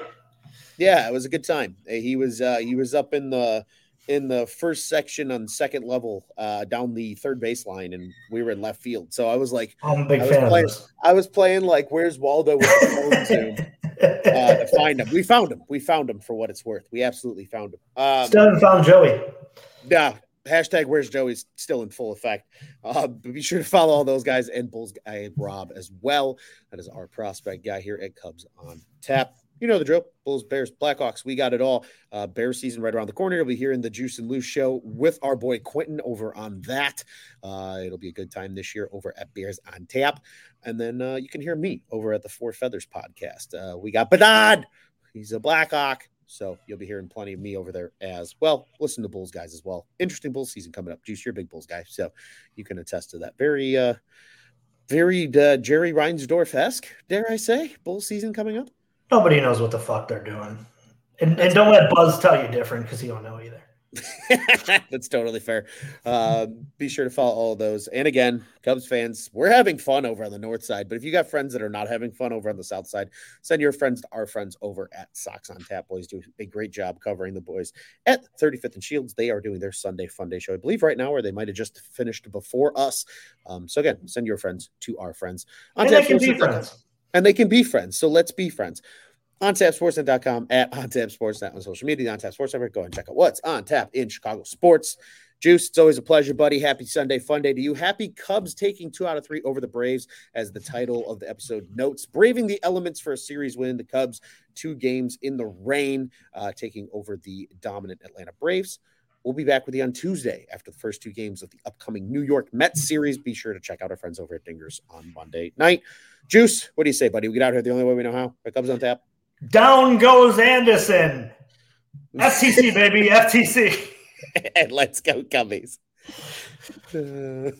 Speaker 1: Yeah, it was a good time. He was uh, he was up in the in the first section on second level uh, down the third baseline, and we were in left field. So I was like,
Speaker 2: I'm a big I fan.
Speaker 1: Playing, I was playing like, "Where's Waldo?" with the phone zoom uh, to find him. We found him. We found him for what it's worth. We absolutely found him.
Speaker 2: Um, Still haven't found Joey.
Speaker 1: Yeah. Hashtag Where's Joey's still in full effect. Uh, but be sure to follow all those guys and Bulls guy Rob as well. That is our prospect guy here at Cubs on Tap you know the drill. Bulls, Bears, Blackhawks, we got it all. Uh, season right around the corner. You'll be here in the Juice and Luce show with our boy Quentin over on that. Uh, it'll be a good time this year over at Bears on Tap. And then uh, you can hear me over at the Four Feathers podcast. Uh, we got Bedard. He's a Blackhawk. So you'll be hearing plenty of me over there as well. Listen to Bulls guys as well. Interesting Bulls season coming up. Juice, you're a big Bulls guy. So you can attest to that. Very, uh, very uh, Jerry Reinsdorf esque, dare I say, Bulls season coming up.
Speaker 2: Nobody knows what the fuck they're doing. And, and don't let Buzz tell you different because he don't know either.
Speaker 1: That's totally fair. Uh, be sure to follow all of those. And again, Cubs fans, we're having fun over on the north side. But if you got friends that are not having fun over on the south side, send your friends to our friends over at Sox on Tap. Boys do a great job covering the boys at 35th and Shields. They are doing their Sunday Fun Day show, I believe, right now, or they might have just finished before us. Um, so again, send your friends to our friends
Speaker 2: on and Tap. They can be friends
Speaker 1: and they can be friends. So let's be friends. On tap OnTapSportsNet.com at OnTapSportsNet on social media, on Tap Sports Network. Go and check out what's on tap in Chicago sports. Juice, it's always a pleasure, buddy. Happy Sunday, fun day to you. Happy Cubs taking two out of three over the Braves, as the title of the episode notes. Braving the elements for a series win. The Cubs, two games in the rain, uh, taking over the dominant Atlanta Braves. We'll be back with you on Tuesday after the first two games of the upcoming New York Mets series. Be sure to check out our friends over at Dingers on Monday night. Juice, what do you say, buddy? We get out here the only way we know how. Our Cubs on tap.
Speaker 2: Down goes Anderson. FTC, baby. FTC.
Speaker 1: and let's go, Cubbies. Uh...